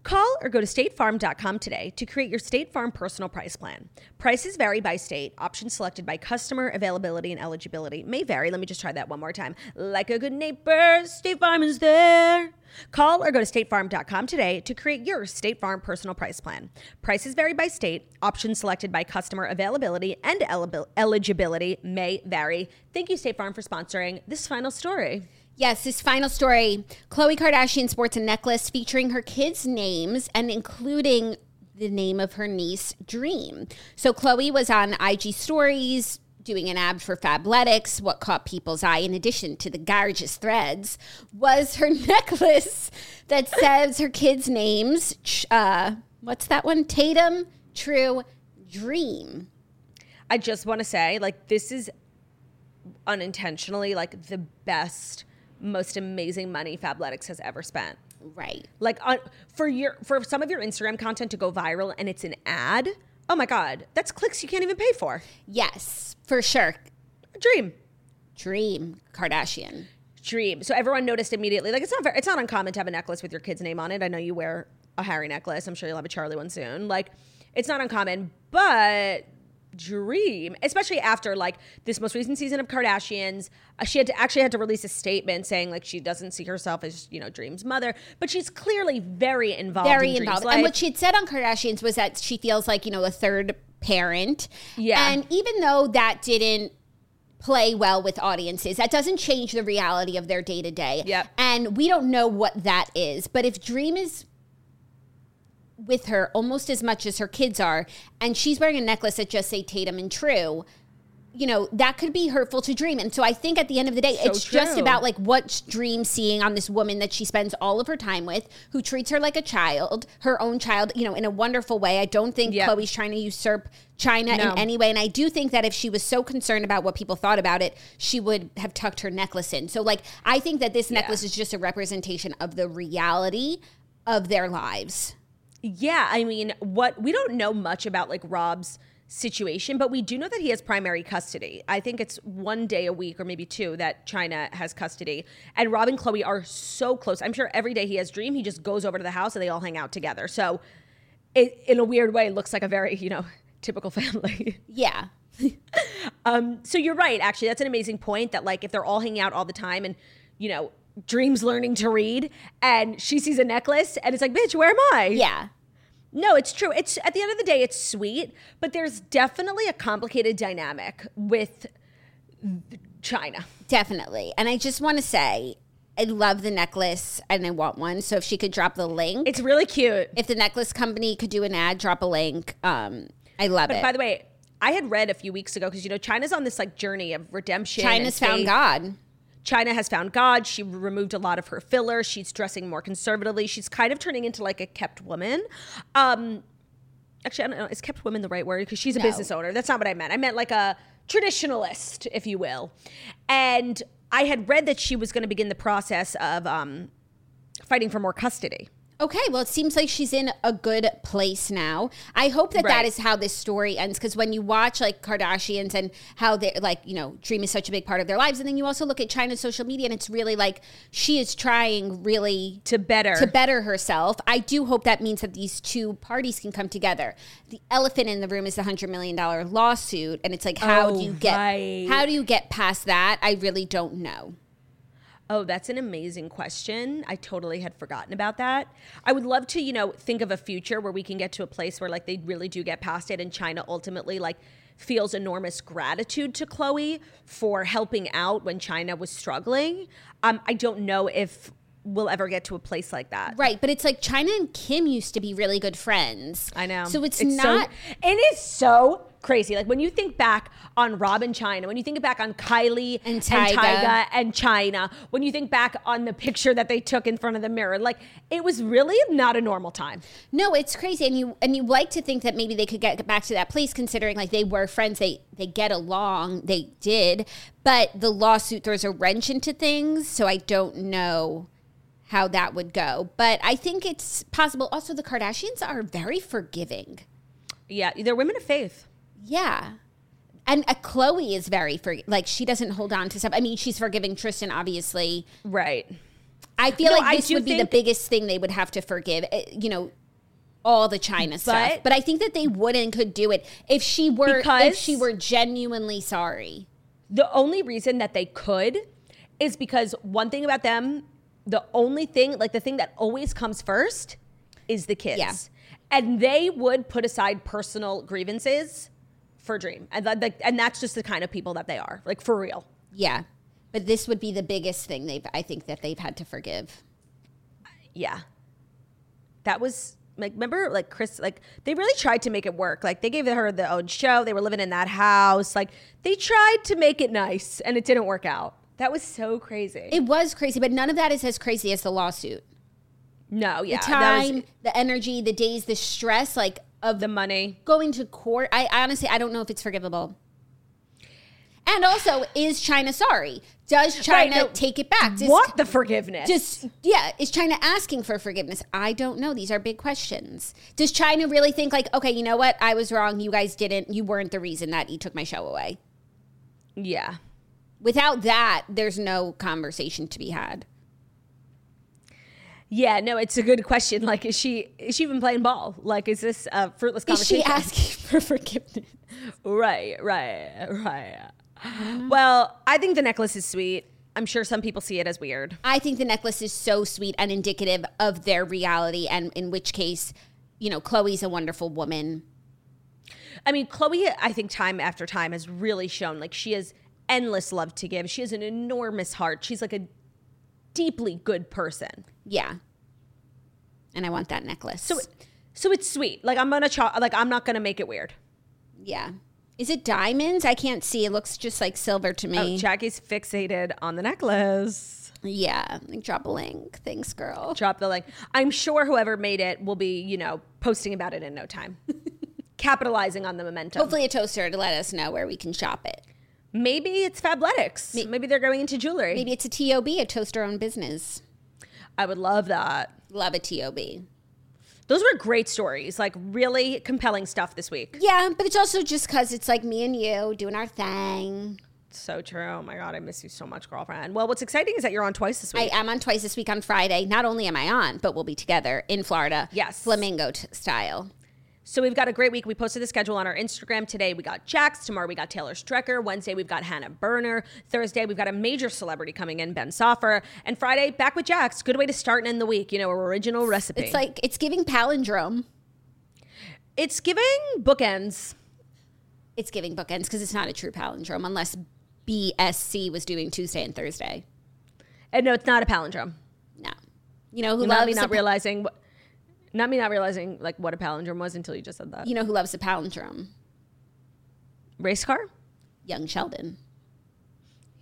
Call or go to statefarm.com today to create your State Farm personal price plan. Prices vary by state. Options selected by customer, availability, and eligibility may vary. Let me just try that one more time. Like a good neighbor, State Farm is there. Call or go to statefarm.com today to create your State Farm personal price plan. Prices vary by state. Options selected by customer, availability, and el- eligibility may vary. Thank you, State Farm, for sponsoring this final story. Yes, this final story Khloe Kardashian sports a necklace featuring her kids' names and including the name of her niece, Dream. So Khloe was on IG stories doing an ad for Fabletics. What caught people's eye, in addition to the gorgeous threads, was her necklace that says her kids' names. Uh, what's that one? Tatum, True, Dream. I just want to say, like, this is unintentionally like the best most amazing money Fabletics has ever spent. Right. Like on, for your for some of your Instagram content to go viral and it's an ad. Oh my god, that's clicks you can't even pay for. Yes, for sure. Dream. Dream Kardashian. Dream. So everyone noticed immediately. Like it's not it's not uncommon to have a necklace with your kid's name on it. I know you wear a Harry necklace. I'm sure you'll have a Charlie one soon. Like it's not uncommon, but dream, especially after like this most recent season of Kardashians. Uh, she had to actually had to release a statement saying like she doesn't see herself as you know Dream's mother, but she's clearly very involved. Very in involved. And what she had said on Kardashians was that she feels like you know a third parent. Yeah. And even though that didn't play well with audiences. That doesn't change the reality of their day to day. And we don't know what that is. But if Dream is with her almost as much as her kids are, and she's wearing a necklace that just say Tatum and True, you know, that could be hurtful to Dream. And so I think at the end of the day, So it's just about like what's Dream seeing on this woman that she spends all of her time with, who treats her like a child, her own child, you know, in a wonderful way. I don't think Yep. Khloe's trying to usurp Chyna No. in any way. And I do think that if she was so concerned about what people thought about it, she would have tucked her necklace in. So, like, I think that this necklace is just a representation of the reality of their lives. Yeah, I mean, what we don't know much about like Rob's situation, but we do know that he has primary custody. I think it's one day a week or maybe two that Chyna has custody. And Rob and Khloe are so close. I'm sure every day he has dream, he just goes over to the house and they all hang out together. So it in a weird way looks like a very, you know, typical family. Yeah. Um, so you're right, actually. That's an amazing point that like if they're all hanging out all the time and, you know, Dream's learning to read and she sees a necklace and it's like, bitch, where am I? Yeah. No, it's true. It's at the end of the day, it's sweet, but there's definitely a complicated dynamic with Chyna. Definitely. And I just want to say, I love the necklace and I want one. So if she could drop the link, It's really cute. if the necklace company could do an ad, drop a link. Um, I love But it. by the way, I had read a few weeks ago because you know Chyna's on this like journey of redemption. Chyna's found. God. Chyna has found God. She removed a lot of her filler. She's dressing more conservatively. She's kind of turning into like a kept woman. Um, actually, I don't know. Is kept woman the right word? Because she's a No. business owner. That's not what I meant. I meant like a traditionalist, if you will. And I had read that she was going to begin the process of um, fighting for more custody. Okay, well, it seems like she's in a good place now. I hope that that Right. is how this story ends because when you watch like Kardashians and how they like, you know, Dream is such a big part of their lives, and then you also look at Chyna's social media and it's really like she is trying really To better. to better herself. I do hope that means that these two parties can come together. The elephant in the room is the hundred million dollar lawsuit, and it's like, how Oh, do you get oh, right. how do you get past that? I really don't know. Oh, that's an amazing question. I totally had forgotten about that. I would love to, you know, think of a future where we can get to a place where like they really do get past it and Chyna ultimately like feels enormous gratitude to Khloe for helping out when Chyna was struggling. Um, I don't know if we'll ever get to a place like that. Right, but it's like Chyna and Kim used to be really good friends. I know. So it's, so- not. it is so crazy. Like when you think back on Rob and Chyna, when you think back on Kylie And and Tyga. Tyga and Chyna, when you think back on the picture that they took in front of the mirror, like it was really not a normal time. No, it's crazy, and you and you like to think that maybe they could get back to that place, considering like they were friends, they they get along, they did, but the lawsuit throws a wrench into things, so I don't know how that would go, but I think it's possible. Also, the Kardashians are very forgiving. Yeah, they're women of faith. Yeah. And uh, Khloe is very for like she doesn't hold on to stuff. I mean, she's forgiving Tristan, obviously. Right. I feel No, like this would be the biggest thing they would have to forgive. uh, You know, all the Chyna stuff. But- But I think that they would and could do it if she were if she were genuinely sorry. The only reason that they could is because one thing about them, the only thing, like the thing that always comes first is the kids. Yeah. And they would put aside personal grievances for Dream. And, like, and that's just the kind of people that they are, like for real. Yeah. But this would be the biggest thing they've I think that they've had to forgive. Yeah. That was like remember like Chris like they really tried to make it work. Like they gave her the own show. They were living in that house. Like they tried to make it nice and it didn't work out. That was so crazy. It was crazy, but none of that is as crazy as the lawsuit. no, yeah. the that was time, the energy, the days, the stress, like of the money. going to court. I, I honestly, I don't know if it's forgivable. And also, is Chyna sorry? Does Chyna no. take it back? Does, Want the forgiveness. Just yeah, is Chyna asking for forgiveness? I don't know. These are big questions. Does Chyna really think like, okay, you know what? I was wrong. You guys didn't. You weren't the reason that he took my show away. yeah. Without that, there's no conversation to be had. Yeah, no, it's a good question. Like, is she is she even playing ball? Like, is this a fruitless conversation? Is she asking for forgiveness? Right, right, right. Mm-hmm. Well, I think the necklace is sweet. I'm sure some people see it as weird. I think the necklace is so sweet and indicative of their reality, and in which case, you know, Khloe's a wonderful woman. I mean, Khloe, I think time after time has really shown like she has endless love to give. She has an enormous heart. She's like a deeply good person. Yeah. And I want that necklace. So, so it's sweet. Like I'm gonna cho- like I'm not gonna make it weird. yeah. Is it diamonds? I can't see. It looks just like silver to me. Oh, Jackie's fixated on the necklace. yeah. Like, drop a link. Thanks, girl. Drop the link. I'm sure whoever made it will be, you know, posting about it in no time, capitalizing on the momentum. Hopefully, a toaster to let us know where we can shop it. Maybe it's Fabletics. Maybe they're going into jewelry. Maybe it's a TOB, a toaster owned business. I would love that. Love a TOB. Those were great stories, like really compelling stuff this week. Yeah, but it's also just because it's like me and you doing our thing. So true. Oh my God, I miss you so much, girlfriend. Well, what's exciting is that you're on twice this week. I am on twice this week on Friday. Not only am I on, but we'll be together in Florida. Yes. Flamingo t- style. So we've got a great week. We posted the schedule on our Instagram today. We got Jax. Tomorrow we got Taylor Strecker. Wednesday we've got Hannah Berner. Thursday we've got a major celebrity coming in, Ben Soffer. And Friday back with Jax. Good way to start and end the week. You know, original recipe. It's like, it's giving palindrome. it's giving bookends. It's giving bookends because it's not a true palindrome unless BSC was doing Tuesday and Thursday. And no, it's not a palindrome. No. You know who Not loves me a not realizing. What, not me not realizing like what a palindrome was until you just said that. You know who loves a palindrome? Race car. Young Sheldon.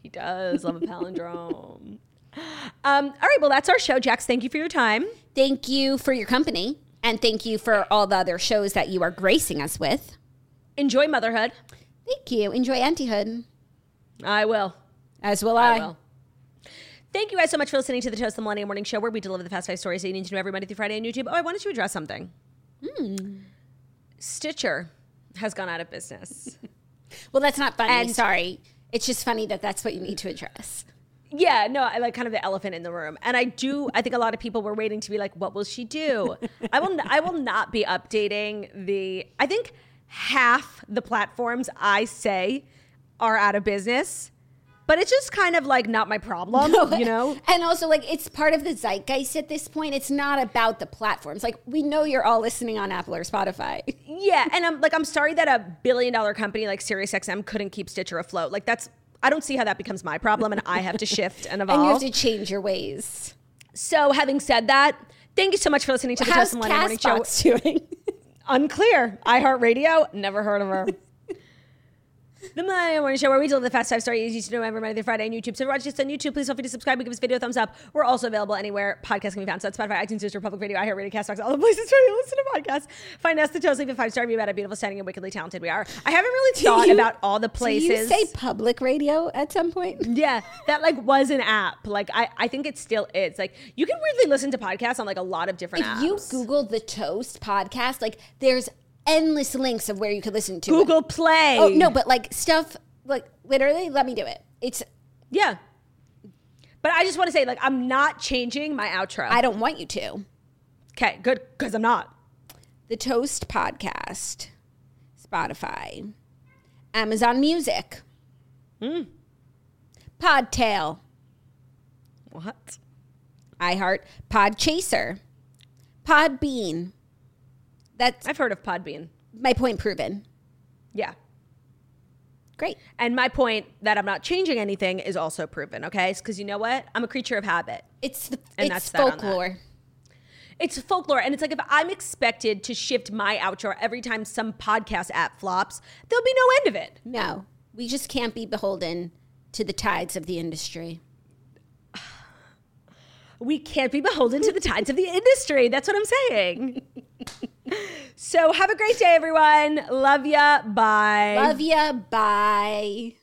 He does love a palindrome. um, all right, well, that's our show, Jax. Thank you for your time. Thank you for your company and thank you for all the other shows that you are gracing us with. Enjoy motherhood. Thank you. Enjoy Antihood. I will. As will I. I will. Thank you guys so much for listening to the Toast the Millennial Morning Show, where we deliver the fast five stories that you need to know every Monday through Friday on YouTube. Oh, I wanted to address something. Hmm. Stitcher has gone out of business. Well, that's not funny. And- Sorry. It's just funny that that's what you need to address. Yeah, no, I like kind of the elephant in the room, and I do. I think a lot of people were waiting to be like, "What will she do?" I will. I will not be updating the. I think half the platforms I say are out of business but it's just kind of like not my problem, you know? And also, like, it's part of the zeitgeist at this point. It's not about the platforms. Like, we know you're all listening on Apple or Spotify. Yeah, and I'm like, I'm sorry that a billion dollar company like SiriusXM couldn't keep Stitcher afloat. Like, that's I don't see how that becomes my problem, and I have to shift and evolve. And you have to change your ways. so, having said that, thank you so much for listening to the How's Justin Lennon Morning Show. Doing? Unclear. iHeartRadio, never heard of her. The Millennial Morning Show, where we deliver the fast five star easy to know every Monday through Friday on YouTube. So if you're watching us on YouTube, please feel free to subscribe and give a video a thumbs up. We're also available anywhere podcasts can be found. So that's Spotify, iTunes, Stitcher, Public Radio, iHeartRadio, Castbox, all the places where you listen to podcasts. Find us the toast, leave a five star review about how beautiful, stunning, and wickedly talented we are. I haven't really thought you- about all the places. Do you say public radio at some point? Yeah, that like was an app. Like I, I think it still is. Like you can weirdly listen to podcasts on like a lot of different If apps. you Google the Toast podcast, like, there's endless links of where you could listen to it. Google Play. Oh, no, but like stuff, like, literally, let me do it. It's, Yeah. But I just want to say, like, I'm not changing my outro. I don't want you to. okay, good, because I'm not. The Toast Podcast, Spotify, Amazon Music, Hmm. Podtail, What? iHeart, Podchaser, Podbean. That's I've heard of Podbean. my point proven. Yeah. Great. And my point that I'm not changing anything is also proven, okay? Because you know what? I'm a creature of habit. It's the And it's that's that on that. folklore. It's folklore. And it's like if I'm expected to shift my outro every time some podcast app flops, there'll be no end of it. No, we just can't be beholden to the tides of the industry. We can't be beholden to the tides of the industry. That's what I'm saying. so have a great day, everyone. Love ya. Bye. Love ya. Bye.